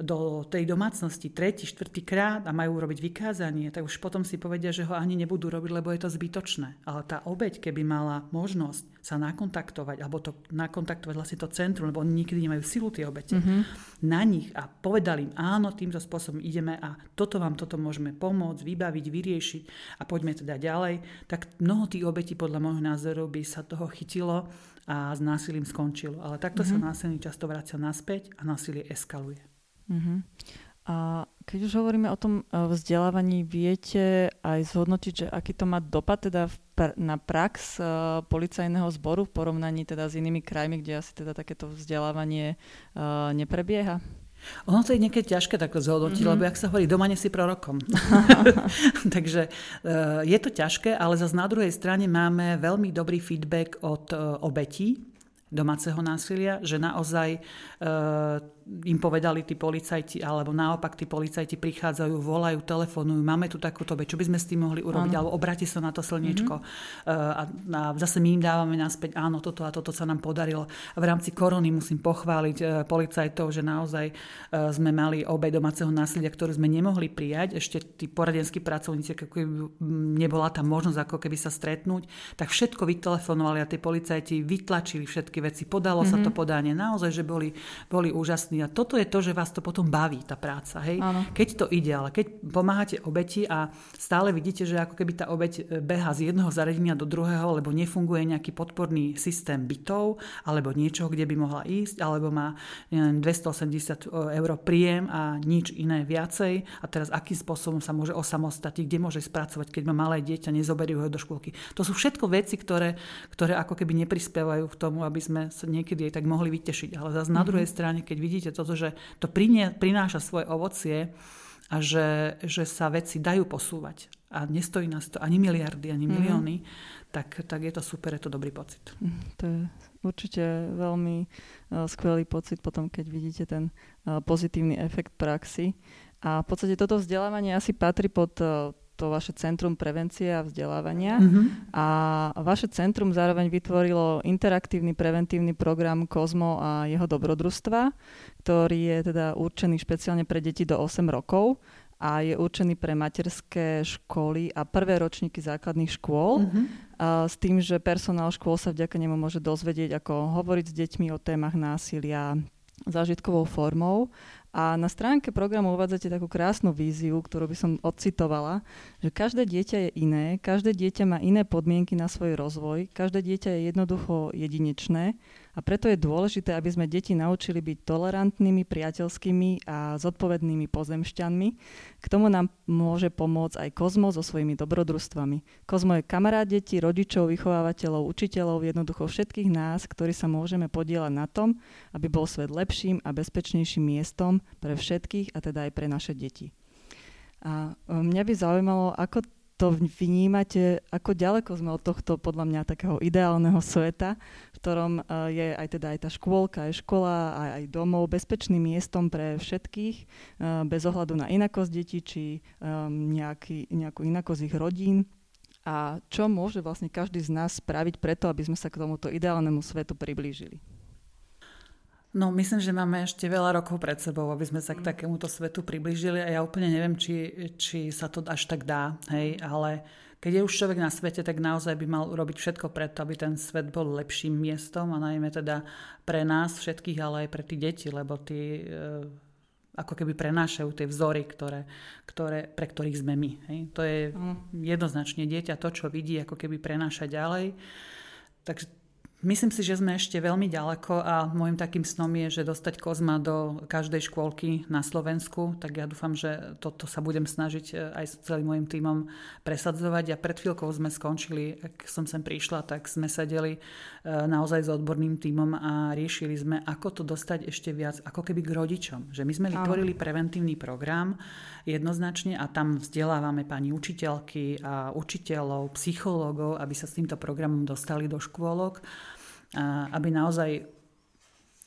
S4: do tej domácnosti tretí, štvrtý krát a majú robiť vykázanie, tak už potom si povedia, že ho ani nebudú robiť, lebo je to zbytočné. Ale tá obeď, keby mala možnosť sa nakontaktovať, alebo to nakontaktovať vlastne to centrum, lebo oni nikdy nemajú silu tie obete, mm-hmm. na nich a povedali im, áno, týmto spôsobom ideme a toto vám toto môžeme pomôcť, vybaviť, vyriešiť a poďme teda ďalej, tak mnoho tých obetí podľa môjho názoru by sa toho chytilo a s násilím skončilo. Ale takto mm-hmm. sa násilný často vracia naspäť a násilie eskaluje. Uh-huh.
S3: A keď už hovoríme o tom e, vzdelávaní, viete aj zhodnotiť, že aký to má dopad teda pr- na prax uh, policajného zboru v porovnaní teda s inými krajmi, kde asi teda takéto vzdelávanie uh, neprebieha?
S4: Ono to je niekedy ťažké takto zhodnotiť, mm-hmm. lebo jak sa hovorí, doma si prorokom. Takže je to ťažké, ale zase na druhej strane máme veľmi dobrý feedback od obetí domáceho násilia, že naozaj im povedali tí policajti, alebo naopak tí policajti prichádzajú, volajú, telefonujú, máme tu takúto vec, čo by sme s tým mohli urobiť, ano. alebo obráti sa na to slniečko. Mm-hmm. A, a zase my im dávame naspäť, áno, toto a toto sa nám podarilo. V rámci korony musím pochváliť e, policajtov, že naozaj e, sme mali obe domáceho násilia, ktorú sme nemohli prijať. Ešte tí poradenskí pracovníci, ako keby nebola tá možnosť ako keby sa stretnúť, tak všetko vytelefonovali a tí policajti vytlačili všetky veci. Podalo mm-hmm. sa to mhm. podanie. Naozaj, že boli, boli úžasní. A toto je to, že vás to potom baví, tá práca. Hej? Keď to ide, ale keď pomáhate obeti a stále vidíte, že ako keby tá obeť e, beha z jedného zariadenia do druhého, lebo nefunguje nejaký podporný systém bytov, alebo niečo, kde by mohla ísť, alebo má neviem, 280 e, eur príjem a nič iné viacej. A teraz akým spôsobom sa môže osamostať, kde môže spracovať, keď má malé dieťa, nezoberú ho do škôlky. To sú všetko veci, ktoré, ktoré ako keby neprispievajú k tomu, aby sme sa niekedy aj tak mohli vytešiť. Ale zase mm-hmm. na mhm. druhej strane, keď vidíte vidíte toto, že to prináša svoje ovocie a že, že sa veci dajú posúvať a nestojí nás to ani miliardy, ani mhm. milióny, mm-hmm. tak, tak je to super, je to dobrý pocit.
S3: Mhm, to je určite veľmi uh, skvelý pocit potom, keď vidíte ten uh, pozitívny efekt praxi. A v podstate toto vzdelávanie asi patrí pod uh, to vaše Centrum prevencie a vzdelávania. Mm-hmm. A vaše centrum zároveň vytvorilo interaktívny preventívny program Kozmo a jeho dobrodružstva, ktorý je teda určený špeciálne pre deti do 8 rokov a je určený pre materské školy a prvé ročníky základných škôl. Mm-hmm. A s tým, že personál škôl sa vďaka nemu môže dozvedieť, ako hovoriť s deťmi o témach násilia zážitkovou formou a na stránke programu uvádzate takú krásnu víziu, ktorú by som odcitovala, že každé dieťa je iné, každé dieťa má iné podmienky na svoj rozvoj, každé dieťa je jednoducho jedinečné a preto je dôležité, aby sme deti naučili byť tolerantnými, priateľskými a zodpovednými pozemšťanmi. K tomu nám môže pomôcť aj Kozmo so svojimi dobrodružstvami. Kozmo je kamarát detí, rodičov, vychovávateľov, učiteľov, jednoducho všetkých nás, ktorí sa môžeme podielať na tom, aby bol svet lepším a bezpečnejším miestom pre všetkých a teda aj pre naše deti. A e, mňa by zaujímalo, ako to vnímate, ako ďaleko sme od tohto podľa mňa takého ideálneho sveta, v ktorom uh, je aj teda aj tá škôlka, aj škola, aj, aj domov bezpečným miestom pre všetkých, uh, bez ohľadu na inakosť detí, či um, nejaký, nejakú inakosť ich rodín. A čo môže vlastne každý z nás spraviť preto, aby sme sa k tomuto ideálnemu svetu priblížili?
S4: No, myslím, že máme ešte veľa rokov pred sebou, aby sme sa k mm. takémuto svetu priblížili a ja úplne neviem, či, či sa to až tak dá, hej, ale keď je už človek na svete, tak naozaj by mal urobiť všetko preto, aby ten svet bol lepším miestom a najmä teda pre nás všetkých, ale aj pre tí deti, lebo tí e, ako keby prenášajú tie vzory, ktoré, ktoré, pre ktorých sme my. Hej. To je mm. jednoznačne dieťa, to, čo vidí, ako keby prenáša ďalej. Takže Myslím si, že sme ešte veľmi ďaleko a môjim takým snom je, že dostať Kozma do každej škôlky na Slovensku, tak ja dúfam, že toto sa budem snažiť e, aj s celým môjim týmom presadzovať. A pred chvíľkou sme skončili, ak som sem prišla, tak sme sedeli e, naozaj s odborným týmom a riešili sme, ako to dostať ešte viac, ako keby k rodičom. Že my sme vytvorili preventívny program jednoznačne a tam vzdelávame pani učiteľky a učiteľov, psychológov, aby sa s týmto programom dostali do škôlok aby naozaj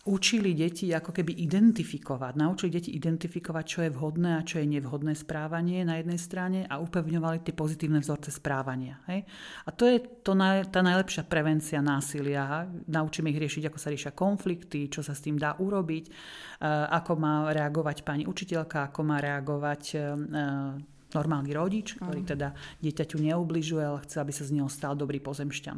S4: učili deti ako keby identifikovať, naučili deti identifikovať, čo je vhodné a čo je nevhodné správanie na jednej strane a upevňovali tie pozitívne vzorce správania. Hej? A to je to tá najlepšia prevencia násilia. Naučíme ich riešiť, ako sa riešia konflikty, čo sa s tým dá urobiť, ako má reagovať pani učiteľka, ako má reagovať normálny rodič, ktorý teda dieťaťu neubližuje, ale chce, aby sa z neho stal dobrý pozemšťan.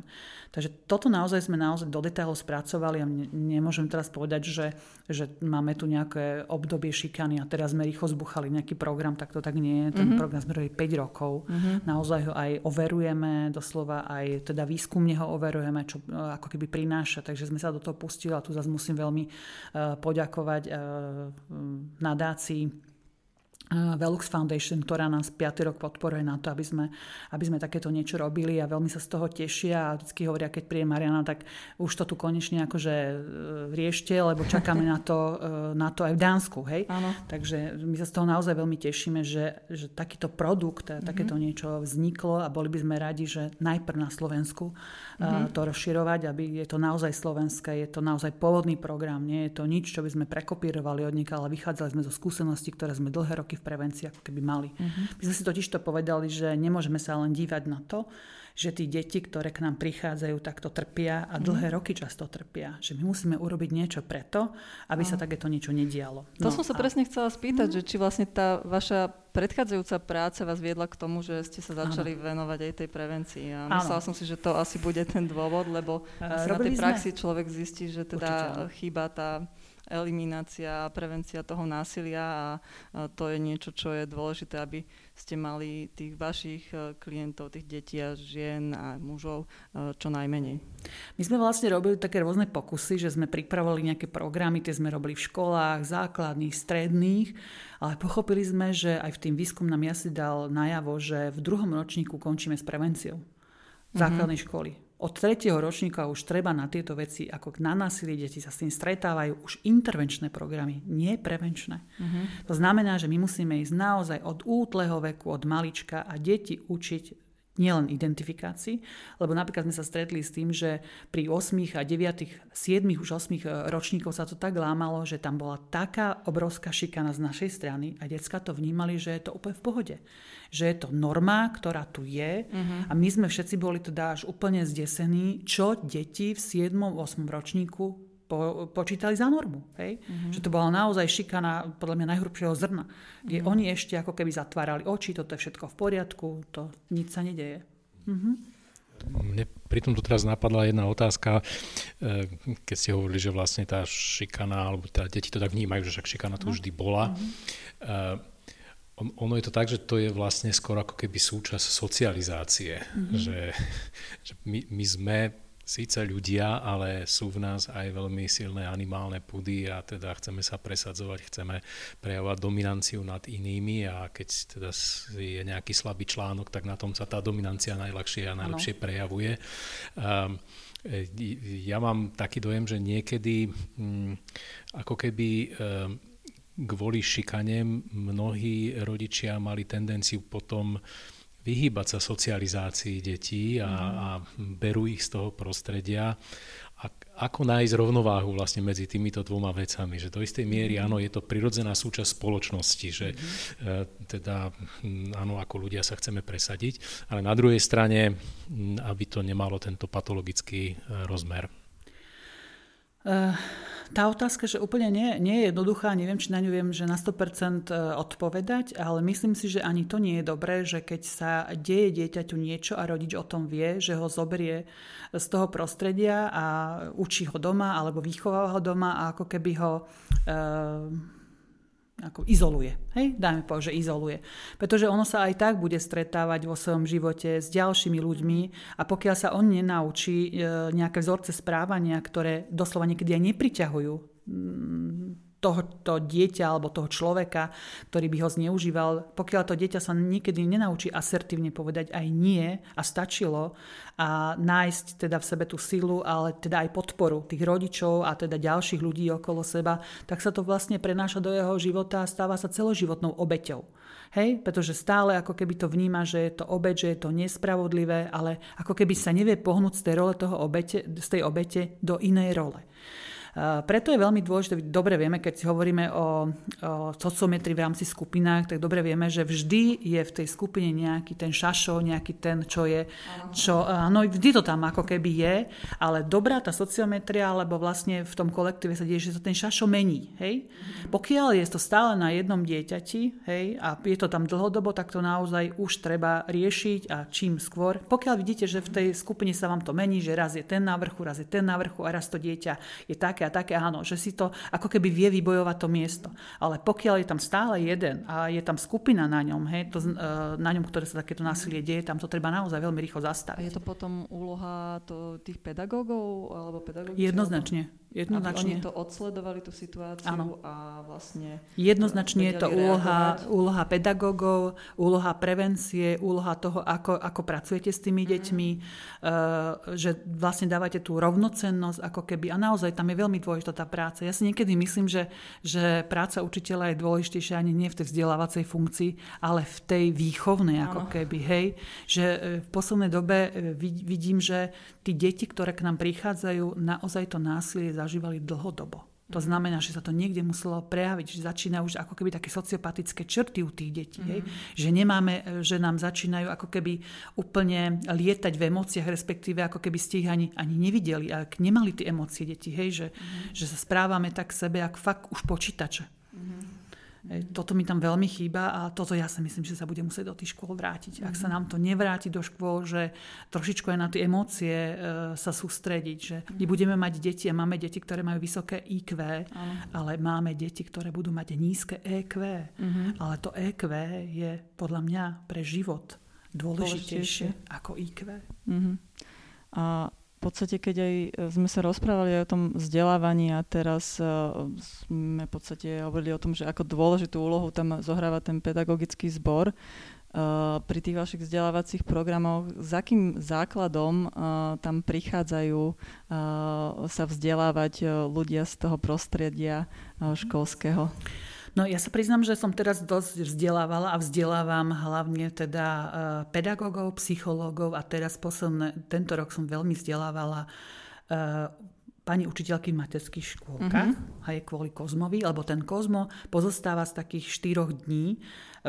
S4: Takže toto naozaj sme naozaj do detailov spracovali a nemôžem teraz povedať, že, že máme tu nejaké obdobie šikany a teraz sme rýchlo zbuchali nejaký program, tak to tak nie je. Ten mm-hmm. program sme robili 5 rokov. Mm-hmm. Naozaj ho aj overujeme, doslova aj teda výskumne ho overujeme, čo ako keby prináša. Takže sme sa do toho pustili a tu zase musím veľmi uh, poďakovať uh, nadácii Velux Foundation, ktorá nás 5. rok podporuje na to, aby sme, aby sme takéto niečo robili a veľmi sa z toho tešia a vždy hovoria, keď príde Mariana, tak už to tu konečne akože e, riešte, lebo čakáme na to, e, na to aj v Dánsku. Hej?
S3: Áno.
S4: Takže my sa z toho naozaj veľmi tešíme, že, že takýto produkt, mm-hmm. takéto niečo vzniklo a boli by sme radi, že najprv na Slovensku mm-hmm. to rozširovať, aby je to naozaj slovenské, je to naozaj pôvodný program, nie je to nič, čo by sme prekopírovali od nich, ale vychádzali sme zo skúseností, ktoré sme dlhé roky v prevencii ako keby mali. Uh-huh. My sme si totiž to povedali, že nemôžeme sa len dívať na to, že tí deti, ktoré k nám prichádzajú, takto trpia a mhm. dlhé mm. roky často trpia. Že my musíme urobiť niečo preto, aby sa takéto niečo nedialo.
S3: To no, som sa a... presne chcela spýtať, mm. že či vlastne tá vaša predchádzajúca práca vás viedla k tomu, že ste sa začali ano. venovať aj tej prevencii. A myslela som si, že to asi bude ten dôvod, lebo uh, na tej praxi sme... človek zistí, že teda chýba tá eliminácia a prevencia toho násilia a to je niečo, čo je dôležité, aby ste mali tých vašich e, klientov, tých detí a žien a mužov e, čo najmenej.
S4: My sme vlastne robili také rôzne pokusy, že sme pripravovali nejaké programy, tie sme robili v školách, základných, stredných, ale pochopili sme, že aj v tým výskum nám jasne dal najavo, že v druhom ročníku končíme s prevenciou základnej mm-hmm. školy od tretieho ročníka už treba na tieto veci, ako na násilie deti sa s tým stretávajú, už intervenčné programy, nie prevenčné. Uh-huh. To znamená, že my musíme ísť naozaj od útleho veku, od malička a deti učiť nielen identifikácii, lebo napríklad sme sa stretli s tým, že pri 8 a 9, 7 už 8 ročníkov sa to tak lámalo, že tam bola taká obrovská šikana z našej strany a decka to vnímali, že je to úplne v pohode. Že je to norma, ktorá tu je uh-huh. a my sme všetci boli teda až úplne zdesení, čo deti v 7. 8. ročníku po, počítali za normu. Hej? Mm-hmm. Že to bola naozaj šikana podľa mňa najhrubšieho zrna. Kde mm-hmm. oni ešte ako keby zatvárali oči, toto je všetko v poriadku, to nič sa nedeje. Mm-hmm.
S2: Mne pri tomto teraz napadla jedna otázka, e, keď ste hovorili, že vlastne tá šikana, alebo teda deti to tak vnímajú, že však šikana tu no. vždy bola. Mm-hmm. On, ono je to tak, že to je vlastne skoro ako keby súčasť socializácie. Mm-hmm. Že, že my, my sme síce ľudia, ale sú v nás aj veľmi silné animálne pudy a teda chceme sa presadzovať, chceme prejavovať dominanciu nad inými a keď teda je nejaký slabý článok, tak na tom sa tá dominancia najľahšie a najlepšie ano. prejavuje. Um, ja mám taký dojem, že niekedy um, ako keby um, kvôli šikane mnohí rodičia mali tendenciu potom vyhýbať sa socializácii detí a, mhm. a berú ich z toho prostredia. A ako nájsť rovnováhu vlastne medzi týmito dvoma vecami, že do istej miery mhm. áno, je to prirodzená súčasť spoločnosti, že mm-hmm. teda hm, áno, ako ľudia sa chceme presadiť, ale na druhej strane, aby to nemalo tento patologický e, rozmer.
S4: Uh tá otázka, že úplne nie, nie je jednoduchá, neviem, či na ňu viem, že na 100% e, odpovedať, ale myslím si, že ani to nie je dobré, že keď sa deje dieťaťu niečo a rodič o tom vie, že ho zoberie z toho prostredia a učí ho doma alebo vychováva ho doma a ako keby ho... Uh, ako izoluje. Hej? Dajme povedať, že izoluje. Pretože ono sa aj tak bude stretávať vo svojom živote s ďalšími ľuďmi a pokiaľ sa on nenaučí e, nejaké vzorce správania, ktoré doslova niekedy aj nepriťahujú mm, tohoto dieťa alebo toho človeka, ktorý by ho zneužíval, pokiaľ to dieťa sa niekedy nenaučí asertívne povedať aj nie a stačilo a nájsť teda v sebe tú silu, ale teda aj podporu tých rodičov a teda ďalších ľudí okolo seba, tak sa to vlastne prenáša do jeho života a stáva sa celoživotnou obeťou. Hej? Pretože stále ako keby to vníma, že je to obeť, že je to nespravodlivé, ale ako keby sa nevie pohnúť z tej role toho obete, z tej obete do inej role. Preto je veľmi dôležité, dobre vieme, keď si hovoríme o, o sociometrii v rámci skupinách, tak dobre vieme, že vždy je v tej skupine nejaký ten šašo, nejaký ten, čo je, čo, áno, vždy to tam ako keby je, ale dobrá tá sociometria, alebo vlastne v tom kolektíve sa deje, že sa ten šašo mení, hej. Pokiaľ je to stále na jednom dieťati, hej, a je to tam dlhodobo, tak to naozaj už treba riešiť a čím skôr. Pokiaľ vidíte, že v tej skupine sa vám to mení, že raz je ten na vrchu, raz je ten na vrchu a raz to dieťa je také a také, áno, že si to ako keby vie vybojovať to miesto. Ale pokiaľ je tam stále jeden a je tam skupina na ňom, hej, to, e, na ňom, ktoré sa takéto násilie deje, tam to treba naozaj veľmi rýchlo zastaviť.
S3: A je to potom úloha to, tých pedagógov alebo pedagógických?
S4: Jednoznačne.
S3: Jednoznačne. Aby oni to odsledovali tú situáciu ano. a vlastne...
S4: Jednoznačne je to úloha, úloha pedagógov, úloha prevencie, úloha toho, ako, ako pracujete s tými mm. deťmi, uh, že vlastne dávate tú rovnocennosť ako keby. A naozaj tam je veľmi dôležitá tá práca. Ja si niekedy myslím, že, že práca učiteľa je dôležitejšia ani nie v tej vzdelávacej funkcii, ale v tej výchovnej ako ano. keby. Hej? Že e, v poslednej dobe e, vidím, že tí deti, ktoré k nám prichádzajú, naozaj to násilie zažívali dlhodobo. To znamená, že sa to niekde muselo prejaviť, že začína už ako keby také sociopatické črty u tých detí. Mm-hmm. Hej? Že nemáme, že nám začínajú ako keby úplne lietať v emóciách, respektíve ako keby ste ich ani, ani nevideli, ak nemali tie emócie deti, hej? Že, mm-hmm. že sa správame tak sebe, ako fakt už počítače. Toto mi tam veľmi chýba a toto ja si myslím, že sa bude musieť do tých škôl vrátiť. Ak sa mhm. nám to nevráti do škôl, že trošičku aj na tie emócie e, sa sústrediť, že my mhm. budeme mať deti a máme deti, ktoré majú vysoké IQ, ale máme deti, ktoré budú mať nízke EQ. Mm-hmm. Ale to EQ je podľa mňa pre život dôležitejšie, dôležitejšie. ako IQ.
S3: Mm-hmm. A v podstate, keď aj e, sme sa rozprávali o tom vzdelávaní a teraz uh, sme v podstate hovorili o tom, že ako dôležitú úlohu tam zohráva ten pedagogický zbor, pri tých vašich vzdelávacích programoch, s akým základom tam prichádzajú sa vzdelávať ľudia z toho prostredia školského?
S4: No ja sa priznám, že som teraz dosť vzdelávala a vzdelávam hlavne teda pedagógov, psychológov a teraz posledné, tento rok som veľmi vzdelávala pani učiteľky v materských škôlkach, mm-hmm. aj kvôli Kozmovi, lebo ten Kozmo pozostáva z takých štyroch dní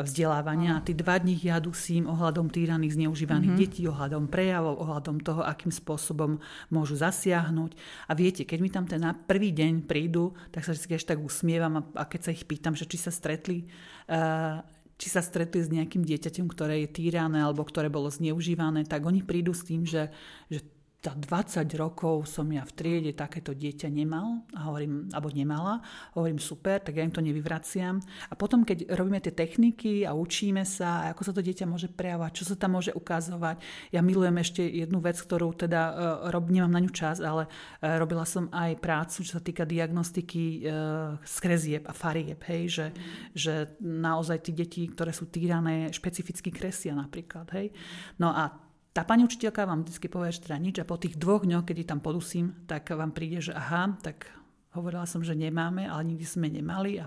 S4: vzdelávania a tí dva dní ja dusím ohľadom týraných, zneužívaných mm-hmm. detí, ohľadom prejavov, ohľadom toho, akým spôsobom môžu zasiahnuť. A viete, keď mi tam ten na prvý deň prídu, tak sa vždy až tak usmievam a, a keď sa ich pýtam, že či sa stretli uh, či sa stretli s nejakým dieťaťom, ktoré je týrané alebo ktoré bolo zneužívané, tak oni prídu s tým, že, že za 20 rokov som ja v triede takéto dieťa nemal, a hovorím, alebo nemala, hovorím super, tak ja im to nevyvraciam. A potom, keď robíme tie techniky a učíme sa, ako sa to dieťa môže prejavovať, čo sa tam môže ukazovať, ja milujem ešte jednu vec, ktorú teda uh, rob, nemám na ňu čas, ale uh, robila som aj prácu, čo sa týka diagnostiky uh, skrezieb a farieb, hej, že, mm. že naozaj tí deti, ktoré sú týrané, špecificky kresia napríklad, hej. No a tá pani učiteľka vám vždy povie, že teda nič a po tých dvoch dňoch, keď tam podusím, tak vám príde, že aha, tak hovorila som, že nemáme, ale nikdy sme nemali a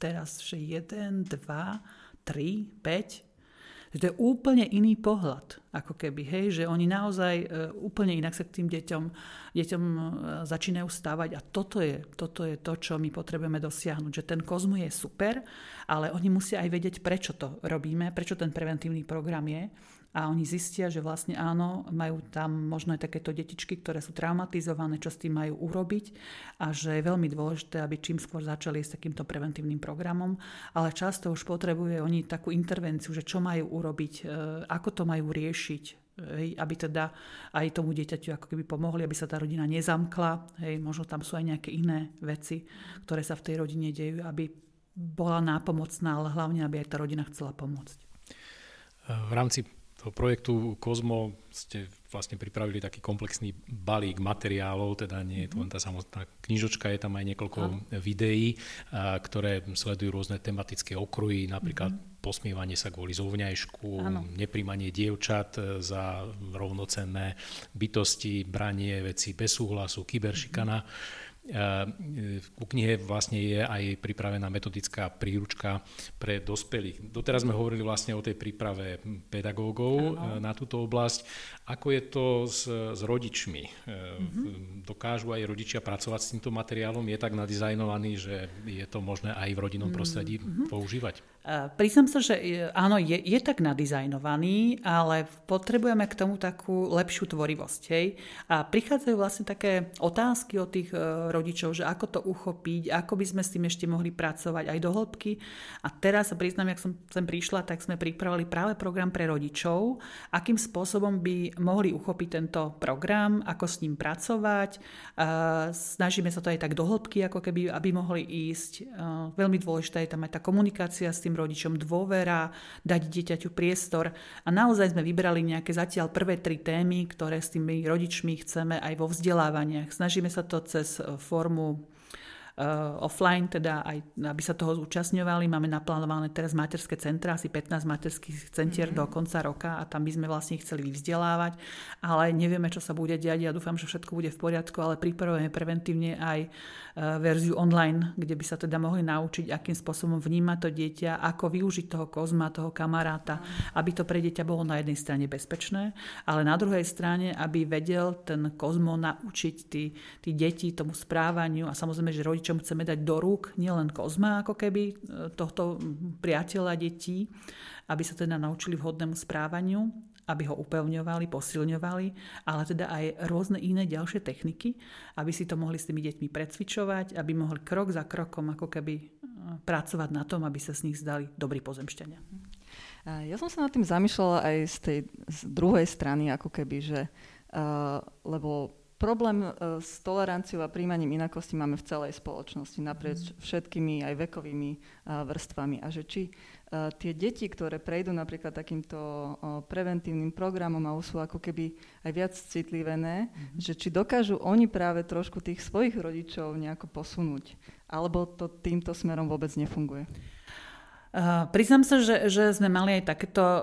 S4: teraz, že jeden, dva, tri, päť. To je úplne iný pohľad, ako keby, hej, že oni naozaj e, úplne inak sa k tým deťom, deťom e, začínajú stávať a toto je, toto je to, čo my potrebujeme dosiahnuť, že ten kozmo je super, ale oni musia aj vedieť, prečo to robíme, prečo ten preventívny program je a oni zistia, že vlastne áno, majú tam možno aj takéto detičky, ktoré sú traumatizované, čo s tým majú urobiť. A že je veľmi dôležité, aby čím skôr začali s takýmto preventívnym programom, ale často už potrebuje oni takú intervenciu, že čo majú urobiť, e, ako to majú riešiť, hej, aby teda aj tomu dieťaťu ako keby pomohli, aby sa tá rodina nezamkla, hej, možno tam sú aj nejaké iné veci, ktoré sa v tej rodine dejú, aby bola nápomocná, ale hlavne, aby aj tá rodina chcela pomôcť.
S2: V rámci toho projektu Kozmo ste vlastne pripravili taký komplexný balík materiálov, teda nie je to len tá samotná knižočka, je tam aj niekoľko Aha. videí, a, ktoré sledujú rôzne tematické okruhy, napríklad uh-huh. posmievanie sa kvôli zovňajšku, ano. nepríjmanie dievčat e, za rovnocenné bytosti, branie veci bez súhlasu, kyberšikana. Uh-huh ku knihe vlastne je aj pripravená metodická príručka pre dospelých. Doteraz sme hovorili vlastne o tej príprave pedagógov ano. na túto oblasť. Ako je to s, s rodičmi? Mm-hmm. Dokážu aj rodičia pracovať s týmto materiálom? Je tak nadizajnovaný, že je to možné aj v rodinnom prostredí mm-hmm. používať?
S4: Priznám sa, že áno, je, je tak nadizajnovaný, ale potrebujeme k tomu takú lepšiu tvorivosť. Hej? A prichádzajú vlastne také otázky od tých e, rodičov, že ako to uchopiť, ako by sme s tým ešte mohli pracovať aj do hĺbky. A teraz sa priznám, jak som sem prišla, tak sme pripravili práve program pre rodičov, akým spôsobom by mohli uchopiť tento program, ako s ním pracovať. Snažíme sa to aj tak do hĺbky, ako keby, aby mohli ísť. Veľmi dôležitá je tam aj tá komunikácia s tým rodičom dôvera, dať dieťaťu priestor. A naozaj sme vybrali nejaké zatiaľ prvé tri témy, ktoré s tými rodičmi chceme aj vo vzdelávaniach. Snažíme sa to cez formu offline, teda aj aby sa toho zúčastňovali. Máme naplánované teraz materské centra, asi 15 materských centier mm-hmm. do konca roka a tam by sme vlastne chceli vyvzdelávať, ale nevieme, čo sa bude diať. Ja dúfam, že všetko bude v poriadku, ale pripravujeme preventívne aj uh, verziu online, kde by sa teda mohli naučiť, akým spôsobom vnímať to dieťa, ako využiť toho kozma, toho kamaráta, aby to pre dieťa bolo na jednej strane bezpečné, ale na druhej strane, aby vedel ten kozmo naučiť tí, tí deti tomu správaniu a samozrejme, že rodič rodičom chceme dať do rúk nielen kozma, ako keby e, tohto priateľa detí, aby sa teda naučili vhodnému správaniu, aby ho upevňovali, posilňovali, ale teda aj rôzne iné ďalšie techniky, aby si to mohli s tými deťmi precvičovať, aby mohli krok za krokom ako keby e, pracovať na tom, aby sa z nich zdali dobrí pozemšťania.
S3: Ja som sa nad tým zamýšľala aj z tej z druhej strany, ako keby, že uh, lebo Problém e, s toleranciou a príjmaním inakosti máme v celej spoločnosti, naprieč mhm. všetkými aj vekovými e, vrstvami. A že či e, tie deti, ktoré prejdú napríklad takýmto preventívnym programom a sú ako keby aj viac citlivené, mm-hmm. že či dokážu oni práve trošku tých svojich rodičov nejako posunúť, alebo to týmto smerom vôbec nefunguje.
S4: Uh, priznám sa, že, že sme mali aj takéto uh,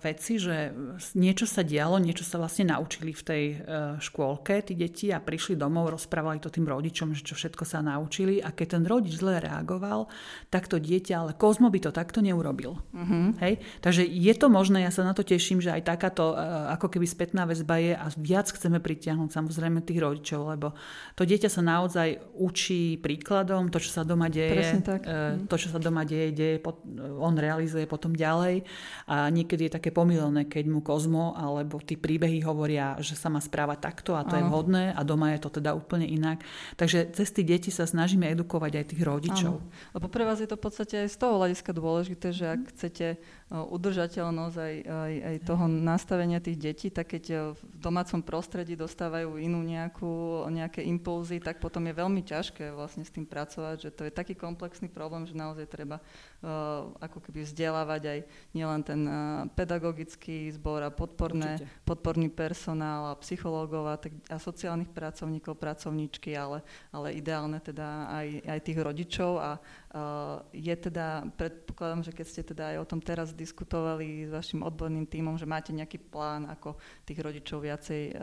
S4: veci, že niečo sa dialo, niečo sa vlastne naučili v tej uh, škôlke, tí deti a prišli domov, rozprávali to tým rodičom, že čo všetko sa naučili a keď ten rodič zle reagoval, tak to dieťa, ale Kozmo by to takto neurobil. Uh-huh. Hej? Takže je to možné, ja sa na to teším, že aj takáto uh, ako keby spätná väzba je a viac chceme pritiahnuť samozrejme tých rodičov, lebo to dieťa sa naozaj učí príkladom, to, čo sa doma deje. Uh, to, čo sa doma deje, deje pod on realizuje potom ďalej a niekedy je také pomilné, keď mu Kozmo alebo tí príbehy hovoria, že sa má správať takto a to ano. je vhodné a doma je to teda úplne inak. Takže cez tí deti sa snažíme edukovať aj tých rodičov. Ano.
S3: Lebo pre vás je to v podstate aj z toho hľadiska dôležité, že ak chcete udržateľnosť aj, aj, aj toho nastavenia tých detí, tak keď v domácom prostredí dostávajú inú nejakú, nejaké impulzy, tak potom je veľmi ťažké vlastne s tým pracovať, že to je taký komplexný problém, že naozaj treba uh, ako keby vzdelávať aj nielen ten uh, pedagogický zbor a podporné, podporný personál a psychológov a, tak, a sociálnych pracovníkov, pracovníčky, ale, ale ideálne teda aj, aj tých rodičov a uh, je teda, predpokladám, že keď ste teda aj o tom teraz diskutovali s vašim odborným tímom, že máte nejaký plán, ako tých rodičov viacej uh,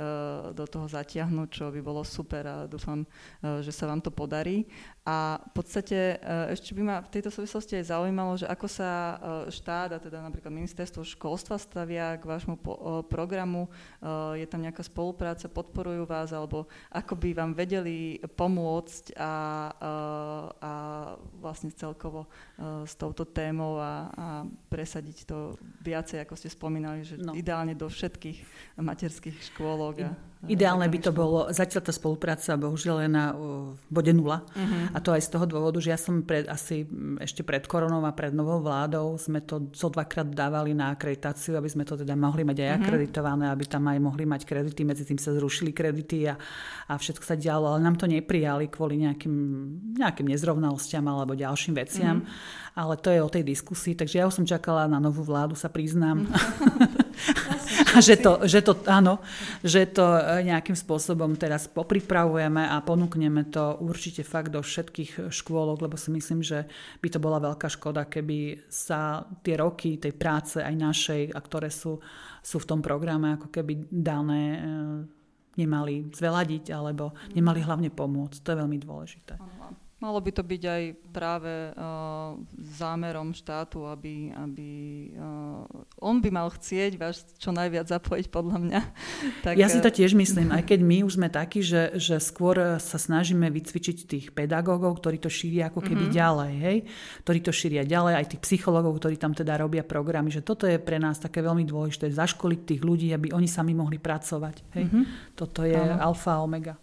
S3: do toho zatiahnuť, čo by bolo super a dúfam, uh, že sa vám to podarí. A v podstate uh, ešte by ma v tejto súvislosti aj zaujímalo, že ako sa uh, štát a teda napríklad ministerstvo školstva stavia k vášmu po, uh, programu, je tam nejaká spolupráca, podporujú vás, alebo ako by vám vedeli pomôcť a, a vlastne celkovo s touto témou a, a presadiť to viacej, ako ste spomínali, že no. ideálne do všetkých materských škôlok. A,
S4: Ideálne by to bolo, zatiaľ tá spolupráca bohužiaľ je na bode nula. Uh-huh. A to aj z toho dôvodu, že ja som pred, asi ešte pred koronou a pred novou vládou sme to co dvakrát dávali na akreditáciu, aby sme to teda mohli mať aj uh-huh. akreditované, aby tam aj mohli mať kredity. Medzi tým sa zrušili kredity a, a všetko sa dialo, ale nám to neprijali kvôli nejakým, nejakým nezrovnalostiam alebo ďalším veciam. Uh-huh. Ale to je o tej diskusii, takže ja už som čakala na novú vládu, sa priznám. Uh-huh. že to, že to, áno, že to e, nejakým spôsobom teraz popripravujeme a ponúkneme to určite fakt do všetkých škôlok, lebo si myslím, že by to bola veľká škoda, keby sa tie roky tej práce aj našej, a ktoré sú, sú v tom programe, ako keby dané e, nemali zveladiť alebo nemali hlavne pomôcť. To je veľmi dôležité.
S3: Malo by to byť aj práve uh, zámerom štátu, aby, aby uh, on by mal chcieť vás čo najviac zapojiť, podľa mňa.
S4: Tak, ja si to tiež myslím, aj keď my už sme takí, že, že skôr sa snažíme vycvičiť tých pedagógov, ktorí to šíria ako keby mm-hmm. ďalej, hej? ktorí to šíria ďalej, aj tých psychológov, ktorí tam teda robia programy, že toto je pre nás také veľmi dôležité, zaškoliť tých ľudí, aby oni sami mohli pracovať. Hej? Mm-hmm. Toto je Aha. alfa a omega.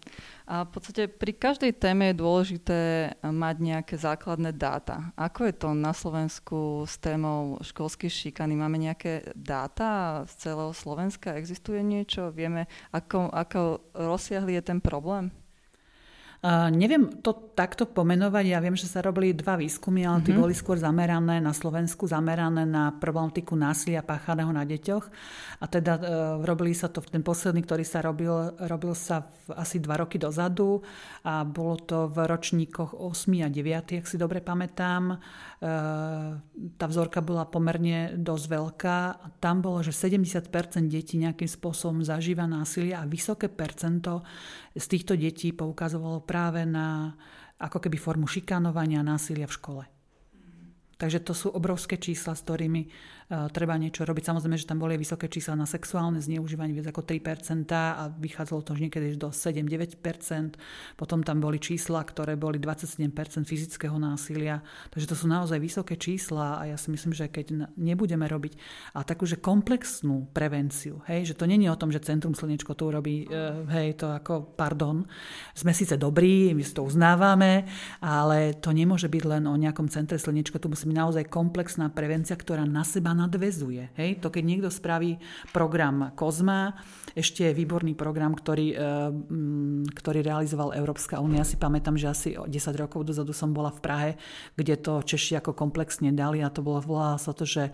S3: A v podstate pri každej téme je dôležité mať nejaké základné dáta. Ako je to na Slovensku s témou školských šikany? Máme nejaké dáta z celého Slovenska? Existuje niečo? Vieme, ako, ako rozsiahly je ten problém?
S4: Uh, neviem to takto pomenovať, ja viem, že sa robili dva výskumy, ale mm-hmm. boli skôr zamerané na Slovensku, zamerané na problematiku násilia páchaného na deťoch. A teda uh, robili sa to, ten posledný, ktorý sa robil, robil sa v, asi dva roky dozadu a bolo to v ročníkoch 8 a 9, ak si dobre pamätám. Uh, tá vzorka bola pomerne dosť veľká. Tam bolo, že 70% detí nejakým spôsobom zažíva násilie a vysoké percento z týchto detí poukazovalo práve na ako keby formu šikanovania násilia v škole. Takže to sú obrovské čísla, s ktorými uh, treba niečo robiť. Samozrejme, že tam boli vysoké čísla na sexuálne zneužívanie, viac ako 3% a vychádzalo to už niekedy do 7-9%. Potom tam boli čísla, ktoré boli 27% fyzického násilia. Takže to sú naozaj vysoké čísla a ja si myslím, že keď nebudeme robiť a takúže komplexnú prevenciu, hej, že to není o tom, že Centrum Slnečko to urobí, uh, hej, to ako, pardon, sme síce dobrí, my si to uznávame, ale to nemôže byť len o nejakom centre Slnečko, tu musíme naozaj komplexná prevencia, ktorá na seba nadvezuje. Hej? To keď niekto spraví program Kozma, ešte je výborný program, ktorý, e, ktorý realizoval Európska únia. Si pamätám, že asi 10 rokov dozadu som bola v Prahe, kde to Češi ako komplexne dali a to bolo, volá sa to, že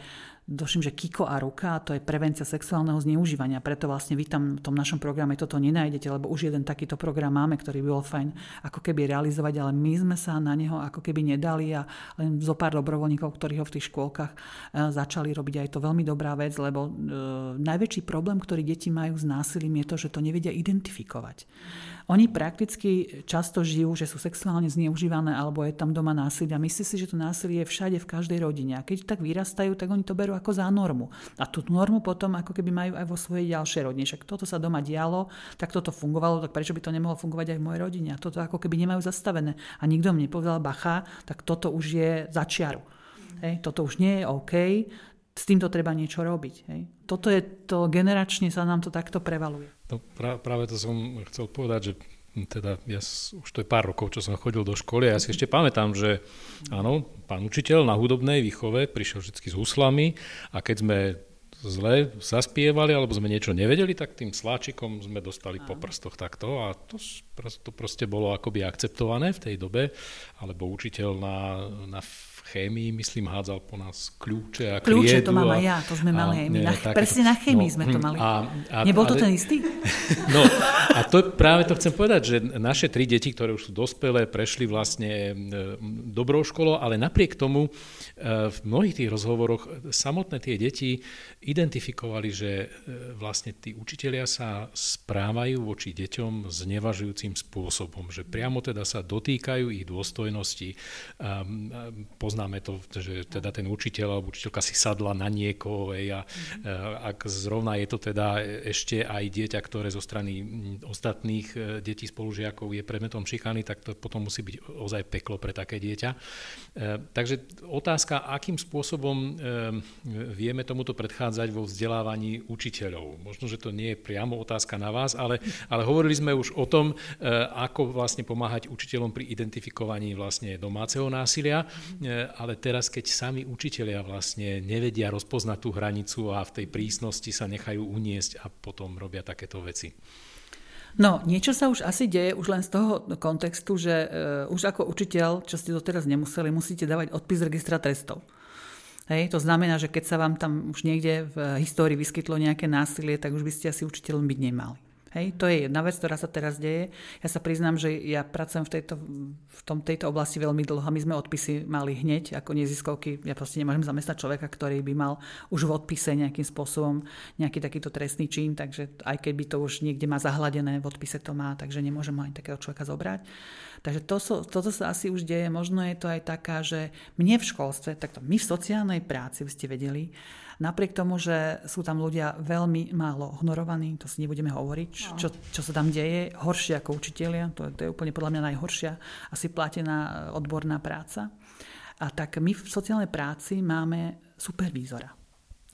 S4: doším, že Kiko a ruka, to je prevencia sexuálneho zneužívania. Preto vlastne vy tam v tom našom programe toto nenájdete, lebo už jeden takýto program máme, ktorý by bol fajn ako keby realizovať, ale my sme sa na neho ako keby nedali a len zo pár dobrovoľníkov, ktorí ho v tých škôlkach uh, začali robiť. A je to veľmi dobrá vec, lebo uh, najväčší problém, ktorý deti majú s násilím, je to, že to nevedia identifikovať. Oni prakticky často žijú, že sú sexuálne zneužívané alebo je tam doma násilie. Myslí si, že to násilie je všade v každej rodine. A keď tak vyrastajú, tak oni to berú ako za normu. A tú normu potom ako keby majú aj vo svojej ďalšej rodine. Však toto sa doma dialo, tak toto fungovalo, tak prečo by to nemohlo fungovať aj v mojej rodine? A toto ako keby nemajú zastavené. A nikto mi nepovedal, bacha, tak toto už je za čiaru. Hej, toto už nie je OK, s týmto treba niečo robiť. Hej. Toto je to, generačne sa nám to takto prevaluje.
S2: No, práve to som chcel povedať, že teda ja, už to je pár rokov, čo som chodil do školy a ja si ešte pamätám, že áno, pán učiteľ na hudobnej výchove prišiel vždy s huslami a keď sme zle zaspievali alebo sme niečo nevedeli, tak tým sláčikom sme dostali po prstoch takto a to, to proste bolo akoby akceptované v tej dobe, alebo učiteľ na, na chémii, myslím, hádzal po nás kľúče a
S4: Kľúče, to mám aj ja, to sme mali aj my. Na, presne na chémii no, sme to hm, mali. A, a, Nebol to ale, ten istý?
S2: No a to práve to chcem povedať, že naše tri deti, ktoré už sú dospelé, prešli vlastne dobrou školou, ale napriek tomu e, v mnohých tých rozhovoroch samotné tie deti identifikovali, že e, vlastne tí učitelia sa správajú voči deťom znevažujúcim spôsobom, že priamo teda sa dotýkajú ich dôstojnosti, poznajú poznáme to, že teda ten učiteľ alebo učiteľka si sadla na niekoho a mm-hmm. ak zrovna je to teda ešte aj dieťa, ktoré zo strany ostatných e, detí spolužiakov je predmetom šikany, tak to potom musí byť ozaj peklo pre také dieťa. E, takže otázka, akým spôsobom vieme tomuto predchádzať vo vzdelávaní učiteľov. Možno, že to nie je priamo otázka na vás, ale, ale hovorili sme už o tom, ako vlastne pomáhať učiteľom pri identifikovaní vlastne domáceho násilia ale teraz, keď sami učitelia vlastne nevedia rozpoznať tú hranicu a v tej prísnosti sa nechajú uniesť a potom robia takéto veci.
S4: No, niečo sa už asi deje, už len z toho kontextu, že uh, už ako učiteľ, čo ste doteraz nemuseli, musíte dávať odpis registra trestov. Hej, to znamená, že keď sa vám tam už niekde v histórii vyskytlo nejaké násilie, tak už by ste asi učiteľom byť nemali. Hej, to je jedna vec, ktorá sa teraz deje. Ja sa priznám, že ja pracujem v tejto, v tom, tejto oblasti veľmi dlho. My sme odpisy mali hneď ako neziskovky. Ja proste nemôžem zamestnať človeka, ktorý by mal už v odpise nejakým spôsobom nejaký takýto trestný čin, takže aj keby to už niekde má zahladené, v odpise to má, takže nemôžem ani takého človeka zobrať. Takže to, toto sa asi už deje. Možno je to aj taká, že mne v školstve, takto my v sociálnej práci, by ste vedeli, Napriek tomu, že sú tam ľudia veľmi málo honorovaní, to si nebudeme hovoriť, no. čo, čo sa tam deje, horšie ako učitelia, to, to je úplne podľa mňa najhoršia asi platená odborná práca. A tak my v sociálnej práci máme supervízora.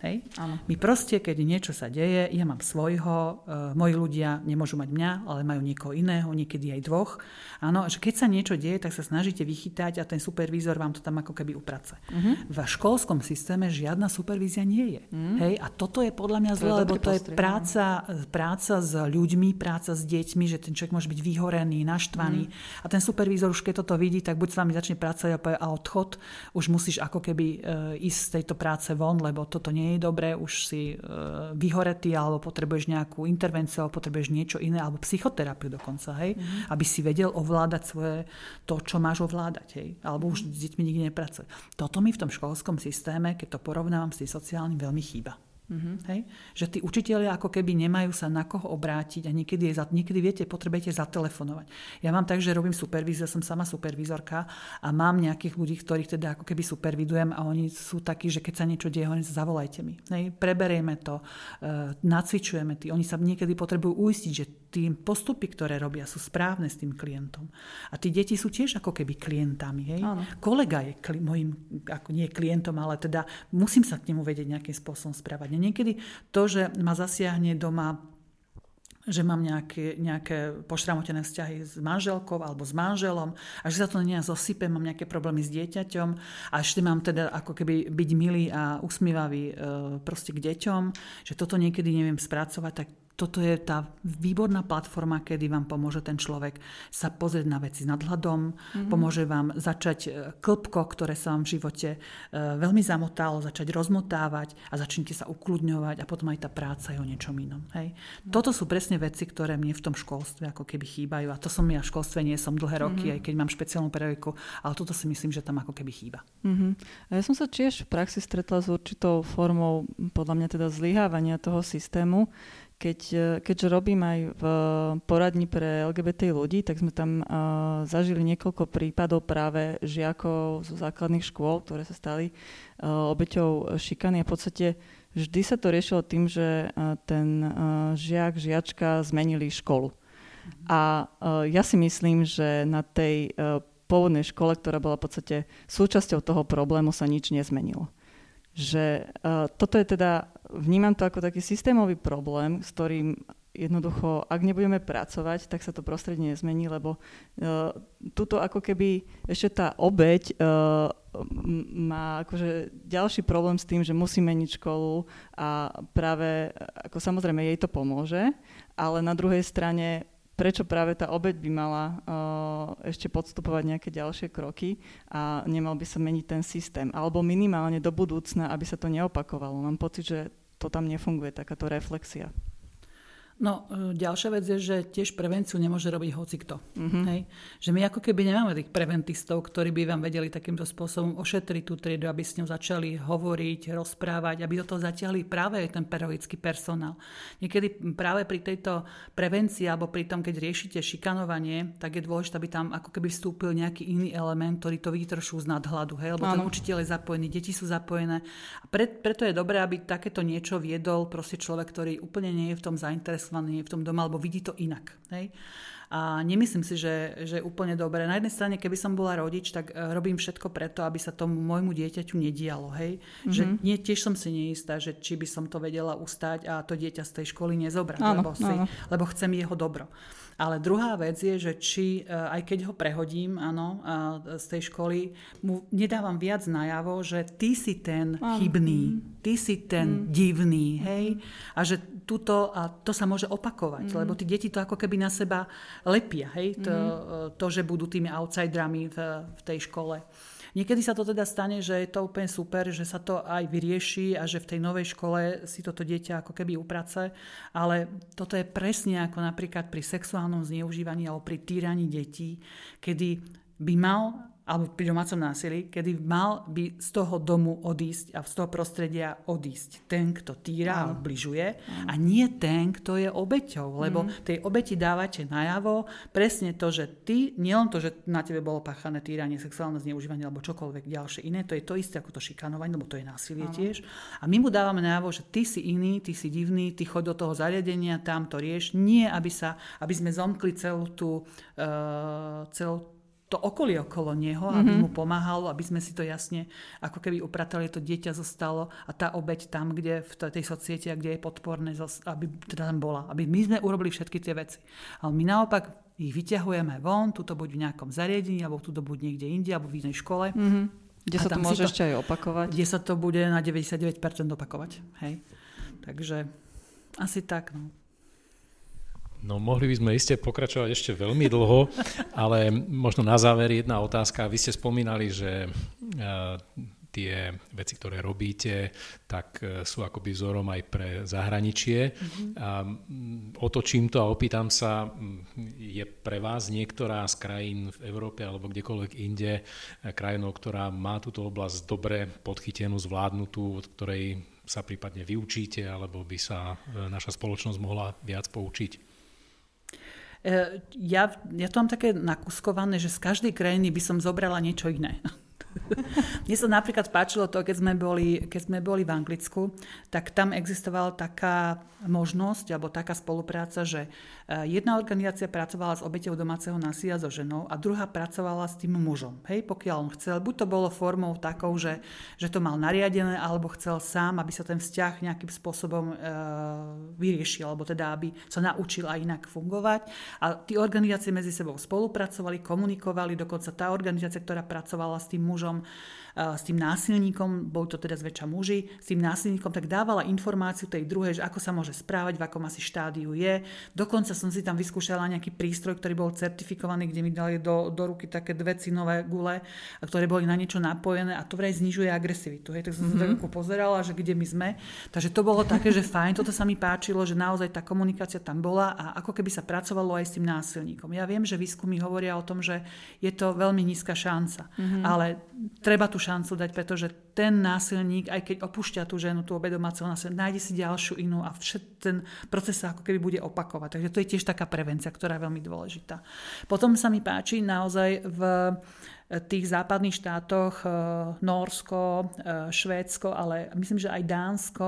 S4: Hej? Áno. My proste, keď niečo sa deje, ja mám svojho, e, moji ľudia nemôžu mať mňa, ale majú niekoho iného, niekedy aj dvoch. Áno, že keď sa niečo deje, tak sa snažíte vychytať a ten supervízor vám to tam ako keby uprace. Uh-huh. V školskom systéme žiadna supervízia nie je. Uh-huh. Hej? A toto je podľa mňa zle, lebo to je práca, práca s ľuďmi, práca s deťmi, že ten človek môže byť vyhorený, naštvaný. Uh-huh. A ten supervízor už keď toto vidí, tak buď s vami začne pracovať a odchod, už musíš ako keby e, ísť z tejto práce von, lebo toto nie nie je dobré, už si e, vyhoretý, alebo potrebuješ nejakú intervenciu, alebo potrebuješ niečo iné, alebo psychoterapiu dokonca, hej, mm-hmm. aby si vedel ovládať svoje, to, čo máš ovládať, hej, alebo už s deťmi nikdy nepracuje. Toto mi v tom školskom systéme, keď to porovnávam s tým sociálnym, veľmi chýba. Mm-hmm. Hej? Že tí učitelia ako keby nemajú sa na koho obrátiť a niekedy, je, niekedy viete, potrebujete zatelefonovať. Ja mám tak, že robím supervízor, som sama supervízorka a mám nejakých ľudí, ktorých teda ako keby supervidujem a oni sú takí, že keď sa niečo deje, oni zavolajte mi. Hej? Preberieme to, uh, nacvičujeme tí. Oni sa niekedy potrebujú uistiť, že tí postupy, ktoré robia, sú správne s tým klientom. A tí deti sú tiež ako keby klientami. Hej? Kolega je kli, môjim, ako nie klientom, ale teda musím sa k nemu vedieť nejakým spôsobom správať. Niekedy to, že ma zasiahne doma že mám nejaké, nejaké pošramotené vzťahy s manželkou alebo s manželom a že sa to nejak zosype, mám nejaké problémy s dieťaťom a ešte mám teda ako keby byť milý a usmívavý e, proste k deťom, že toto niekedy neviem spracovať, tak toto je tá výborná platforma, kedy vám pomôže ten človek sa pozrieť na veci s nadhľadom, mm-hmm. pomôže vám začať e, klpko, ktoré sa vám v živote e, veľmi zamotalo, začať rozmotávať a začnite sa ukludňovať a potom aj tá práca je o niečom inom. Hej. Mm-hmm. Toto sú presne veci, ktoré mne v tom školstve ako keby chýbajú a to som ja v školstve nie som dlhé roky, mm-hmm. aj keď mám špeciálnu pedagogiku, ale toto si myslím, že tam ako keby chýba.
S3: Mm-hmm. A ja som sa tiež v praxi stretla s určitou formou podľa mňa teda zlyhávania toho systému, keď, e, keďže robím aj v poradni pre LGBT ľudí, tak sme tam uh, zažili niekoľko prípadov práve žiakov zo základných škôl, ktoré sa stali uh, obeťou šikany. A v podstate vždy sa to riešilo tým, že uh, ten uh, žiak, žiačka zmenili školu. A uh, ja si myslím, že na tej uh, pôvodnej škole, ktorá bola v podstate súčasťou toho problému, sa nič nezmenilo. Že uh, toto je teda, vnímam to ako taký systémový problém, s ktorým jednoducho, ak nebudeme pracovať, tak sa to prostredie nezmení, lebo uh, tuto ako keby ešte tá obeď uh, má akože ďalší problém s tým, že musí meniť školu a práve, ako samozrejme jej to pomôže, ale na druhej strane prečo práve tá obeď by mala uh, ešte podstupovať nejaké ďalšie kroky a nemal by sa meniť ten systém. Alebo minimálne do budúcna, aby sa to neopakovalo. Mám pocit, že to tam nefunguje, takáto reflexia.
S4: No, e, ďalšia vec je, že tiež prevenciu nemôže robiť hocikto. Mm-hmm. Hej? Že my ako keby nemáme tých preventistov, ktorí by vám vedeli takýmto spôsobom ošetriť tú triedu, aby s ňou začali hovoriť, rozprávať, aby do toho zatiahli práve ten pedagogický personál. Niekedy práve pri tejto prevencii alebo pri tom, keď riešite šikanovanie, tak je dôležité, aby tam ako keby vstúpil nejaký iný element, ktorý to vytršú z nadhľadu. Hej? Lebo ten učiteľ je zapojený, deti sú zapojené. A pre, preto je dobré, aby takéto niečo viedol proste človek, ktorý úplne nie je v tom zainteresovaný zainteresovaný v tom doma, alebo vidí to inak. Hej? A nemyslím si, že, že je úplne dobré. Na jednej strane, keby som bola rodič, tak e, robím všetko preto, aby sa tomu môjmu dieťaťu nedialo. Hej? Mm-hmm. Že nie, tiež som si neistá, že či by som to vedela ustať a to dieťa z tej školy nezobrať, áno, lebo, si, áno. lebo chcem jeho dobro. Ale druhá vec je, že či, e, aj keď ho prehodím, áno, z tej školy, mu nedávam viac najavo, že ty si ten Áno. chybný, ty si ten mm. divný, hej, a že tuto, a to sa môže opakovať, mm. lebo tí deti to ako keby na seba lepia, hej, to, mm. to že budú tými outsiderami v, v tej škole. Niekedy sa to teda stane, že je to úplne super, že sa to aj vyrieši a že v tej novej škole si toto dieťa ako keby uprace, ale toto je presne ako napríklad pri sexuálnom zneužívaní alebo pri týraní detí, kedy by mal alebo pri domácom násilí, kedy mal by z toho domu odísť a z toho prostredia odísť ten, kto týra a obližuje a nie ten, kto je obeťou. Lebo mm. tej obeti dávate najavo presne to, že ty, nielen to, že na tebe bolo páchané týranie, sexuálne zneužívanie alebo čokoľvek ďalšie iné, to je to isté ako to šikanovanie, lebo to je násilie Áno. tiež. A my mu dávame najavo, že ty si iný, ty si divný, ty chod do toho zariadenia, tam to rieš. Nie, aby, sa, aby sme zomkli celú tú, uh, celú to okolie okolo neho, mm-hmm. aby mhm. mu pomáhalo, aby sme si to jasne ako keby upratali, to dieťa zostalo a tá obeď tam, kde v tej societe, kde je podporné, aby teda tam bola. Aby my sme urobili všetky tie veci. Ale my naopak ich vyťahujeme von, tuto buď v nejakom zariadení, alebo tuto buď niekde inde, alebo v inej škole.
S3: Mm-hmm. Kde sa to môže to, ešte aj opakovať.
S4: Kde sa to bude na 99% opakovať. Hej. Takže asi tak. No.
S2: No mohli by sme iste pokračovať ešte veľmi dlho, ale možno na záver jedna otázka. Vy ste spomínali, že eh, tie veci, ktoré robíte, tak eh, sú akoby vzorom aj pre zahraničie. Mm-hmm. A otočím to a opýtam sa, je pre vás niektorá z krajín v Európe alebo kdekoľvek inde eh, krajinou, ktorá má túto oblasť dobre podchytenú, zvládnutú, od ktorej sa prípadne vyučíte, alebo by sa naša spoločnosť mohla viac poučiť?
S4: E, ja, ja to mám také nakuskované, že z každej krajiny by som zobrala niečo iné. Mne sa napríklad páčilo to, keď sme, boli, keď sme boli v Anglicku, tak tam existovala taká možnosť alebo taká spolupráca, že eh, jedna organizácia pracovala s obeťou domáceho násilia so ženou a druhá pracovala s tým mužom. Hej, pokiaľ on chcel, buď to bolo formou takou, že, že to mal nariadené, alebo chcel sám, aby sa ten vzťah nejakým spôsobom e, vyriešil, alebo teda aby sa naučil aj inak fungovať. A tí organizácie medzi sebou spolupracovali, komunikovali, dokonca tá organizácia, ktorá pracovala s tým mužom, mužom, s tým násilníkom, boli to teda zväčša muži, s tým násilníkom, tak dávala informáciu tej druhej, že ako sa môže správať, v akom asi štádiu je. Dokonca som si tam vyskúšala nejaký prístroj, ktorý bol certifikovaný, kde mi dali do, do ruky také dve cinové gule, ktoré boli na niečo napojené a to vraj znižuje agresivitu. Hej. Tak som mm-hmm. sa pozerala, že kde my sme. Takže to bolo také, že fajn, toto sa mi páčilo, že naozaj tá komunikácia tam bola a ako keby sa pracovalo aj s tým násilníkom. Ja viem, že výskumy hovoria o tom, že je to veľmi nízka šanca, mm-hmm. ale treba tú šancu dať, pretože ten násilník, aj keď opúšťa tú ženu, tú obedomáceho násilia, nájde si ďalšiu inú a všet, ten proces sa ako keby bude opakovať. Takže to je tiež taká prevencia, ktorá je veľmi dôležitá. Potom sa mi páči naozaj v tých západných štátoch eh, Norsko, eh, Švédsko, ale myslím, že aj Dánsko,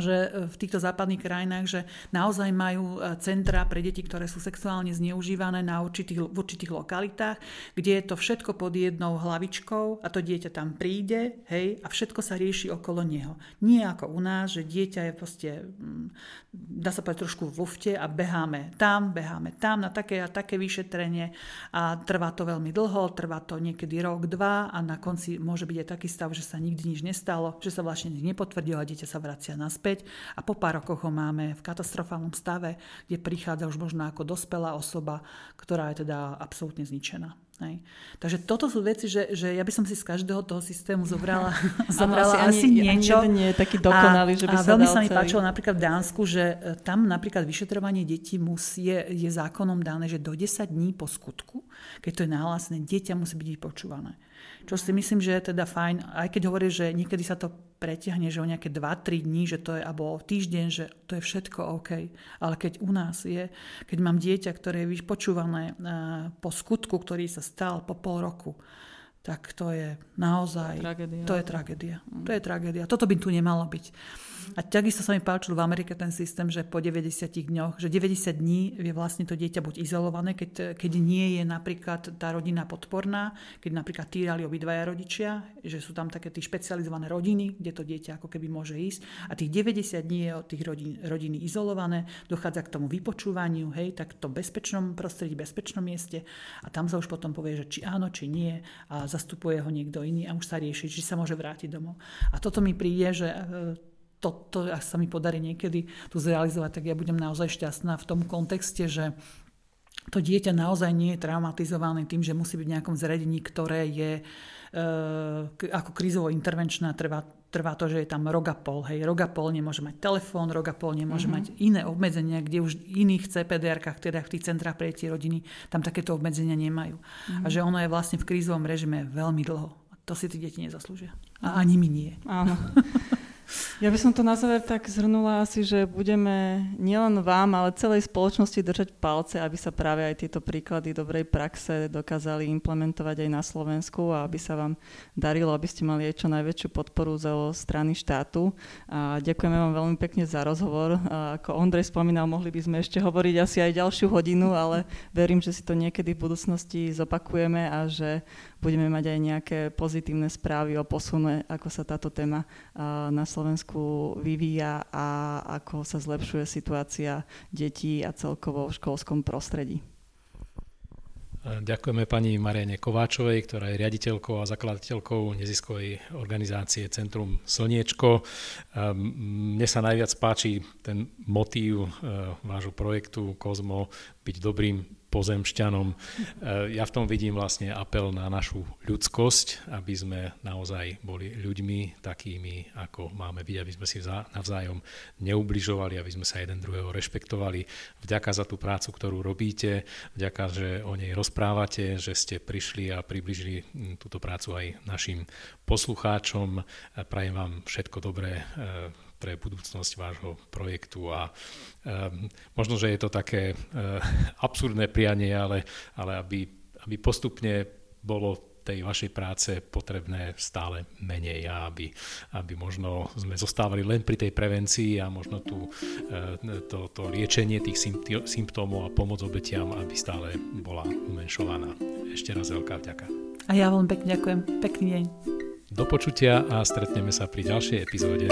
S4: že e, v týchto západných krajinách, že naozaj majú e, centra pre deti, ktoré sú sexuálne zneužívané na určitých, v určitých lokalitách, kde je to všetko pod jednou hlavičkou a to dieťa tam príde, hej, a všetko sa rieši okolo neho. Nie ako u nás, že dieťa je proste, mm, dá sa povedať, trošku v lufte a beháme tam, beháme tam na také a také vyšetrenie a trvá to veľmi dlho, trvá to niekedy rok, dva a na konci môže byť aj taký stav, že sa nikdy nič nestalo, že sa vlastne nič nepotvrdilo a dieťa sa vracia naspäť naspäť a po pár rokoch ho máme v katastrofálnom stave, kde prichádza už možno ako dospelá osoba, ktorá je teda absolútne zničená. Hej. Takže toto sú veci, že, že ja by som si z každého toho systému zobrala, zobrala asi, asi ani, niečo.
S3: Ani nie je taký dokonalý,
S4: a,
S3: že by
S4: a
S3: sa
S4: veľmi sa mi
S3: celý.
S4: páčilo napríklad v Dánsku, že e, tam napríklad vyšetrovanie detí musí, je, je zákonom dané, že do 10 dní po skutku, keď to je nahlásené, dieťa musí byť vypočúvané. Čo si myslím, že je teda fajn, aj keď hovorí, že niekedy sa to pretiahne, že o nejaké 2-3 dní, že to je, alebo týždeň, že to je všetko OK. Ale keď u nás je, keď mám dieťa, ktoré je vypočúvané eh, po skutku, ktorý sa stal po pol roku, tak to je naozaj...
S3: Tragédia.
S4: To je tragédia. Mm. To je tragédia. Toto by tu nemalo byť. A takisto sa mi páčil v Amerike ten systém, že po 90 dňoch, že 90 dní je vlastne to dieťa buď izolované, keď, keď nie je napríklad tá rodina podporná, keď napríklad týrali obidvaja rodičia, že sú tam také tie špecializované rodiny, kde to dieťa ako keby môže ísť. A tých 90 dní je od tých rodín, rodiny izolované, dochádza k tomu vypočúvaniu, hej, tak to bezpečnom prostredí, bezpečnom mieste a tam sa už potom povie, že či áno, či nie a zastupuje ho niekto iný a už sa rieši, či sa môže vrátiť domov. A toto mi príde, že e, to, to ak sa mi podarí niekedy tu zrealizovať, tak ja budem naozaj šťastná v tom kontexte, že to dieťa naozaj nie je traumatizované tým, že musí byť v nejakom zariadení, ktoré je e, ako krízovo intervenčná, trvá, trvá to, že je tam rok a pol. Hej, rok a pol nemôže mať telefón, rok a pol nemôže mm-hmm. mať iné obmedzenia, kde už iných CPDR-kách, teda v tých centrách pre tie rodiny, tam takéto obmedzenia nemajú. Mm-hmm. A že ono je vlastne v krízovom režime veľmi dlho. To si tí deti nezaslúžia. A ani my nie.
S3: Áno. Ja by som to na záver tak zhrnula asi, že budeme nielen vám, ale celej spoločnosti držať palce, aby sa práve aj tieto príklady dobrej praxe dokázali implementovať aj na Slovensku a aby sa vám darilo, aby ste mali aj čo najväčšiu podporu zo strany štátu. A ďakujeme vám veľmi pekne za rozhovor. A ako Ondrej spomínal, mohli by sme ešte hovoriť asi aj ďalšiu hodinu, ale verím, že si to niekedy v budúcnosti zopakujeme a že budeme mať aj nejaké pozitívne správy o posune, ako sa táto téma na Slovensku vyvíja a ako sa zlepšuje situácia detí a celkovo v školskom prostredí.
S2: Ďakujeme pani Mariane Kováčovej, ktorá je riaditeľkou a zakladateľkou neziskovej organizácie Centrum Slniečko. Mne sa najviac páči ten motív vášho projektu Kozmo byť dobrým pozemšťanom. E, ja v tom vidím vlastne apel na našu ľudskosť, aby sme naozaj boli ľuďmi takými, ako máme byť, aby sme si navzájom neubližovali, aby sme sa jeden druhého rešpektovali. Vďaka za tú prácu, ktorú robíte, vďaka, že o nej rozprávate, že ste prišli a približili túto prácu aj našim poslucháčom. Prajem vám všetko dobré e, pre budúcnosť vášho projektu a um, možno, že je to také uh, absurdné prianie, ale, ale aby, aby postupne bolo tej vašej práce potrebné stále menej a aby, aby možno sme zostávali len pri tej prevencii a možno tu, to, to liečenie tých symptómov a pomoc obetiam, aby stále bola umenšovaná. Ešte raz veľká vďaka.
S4: A ja veľmi pekne ďakujem. Pekný deň.
S2: Do počutia a stretneme sa pri ďalšej epizóde.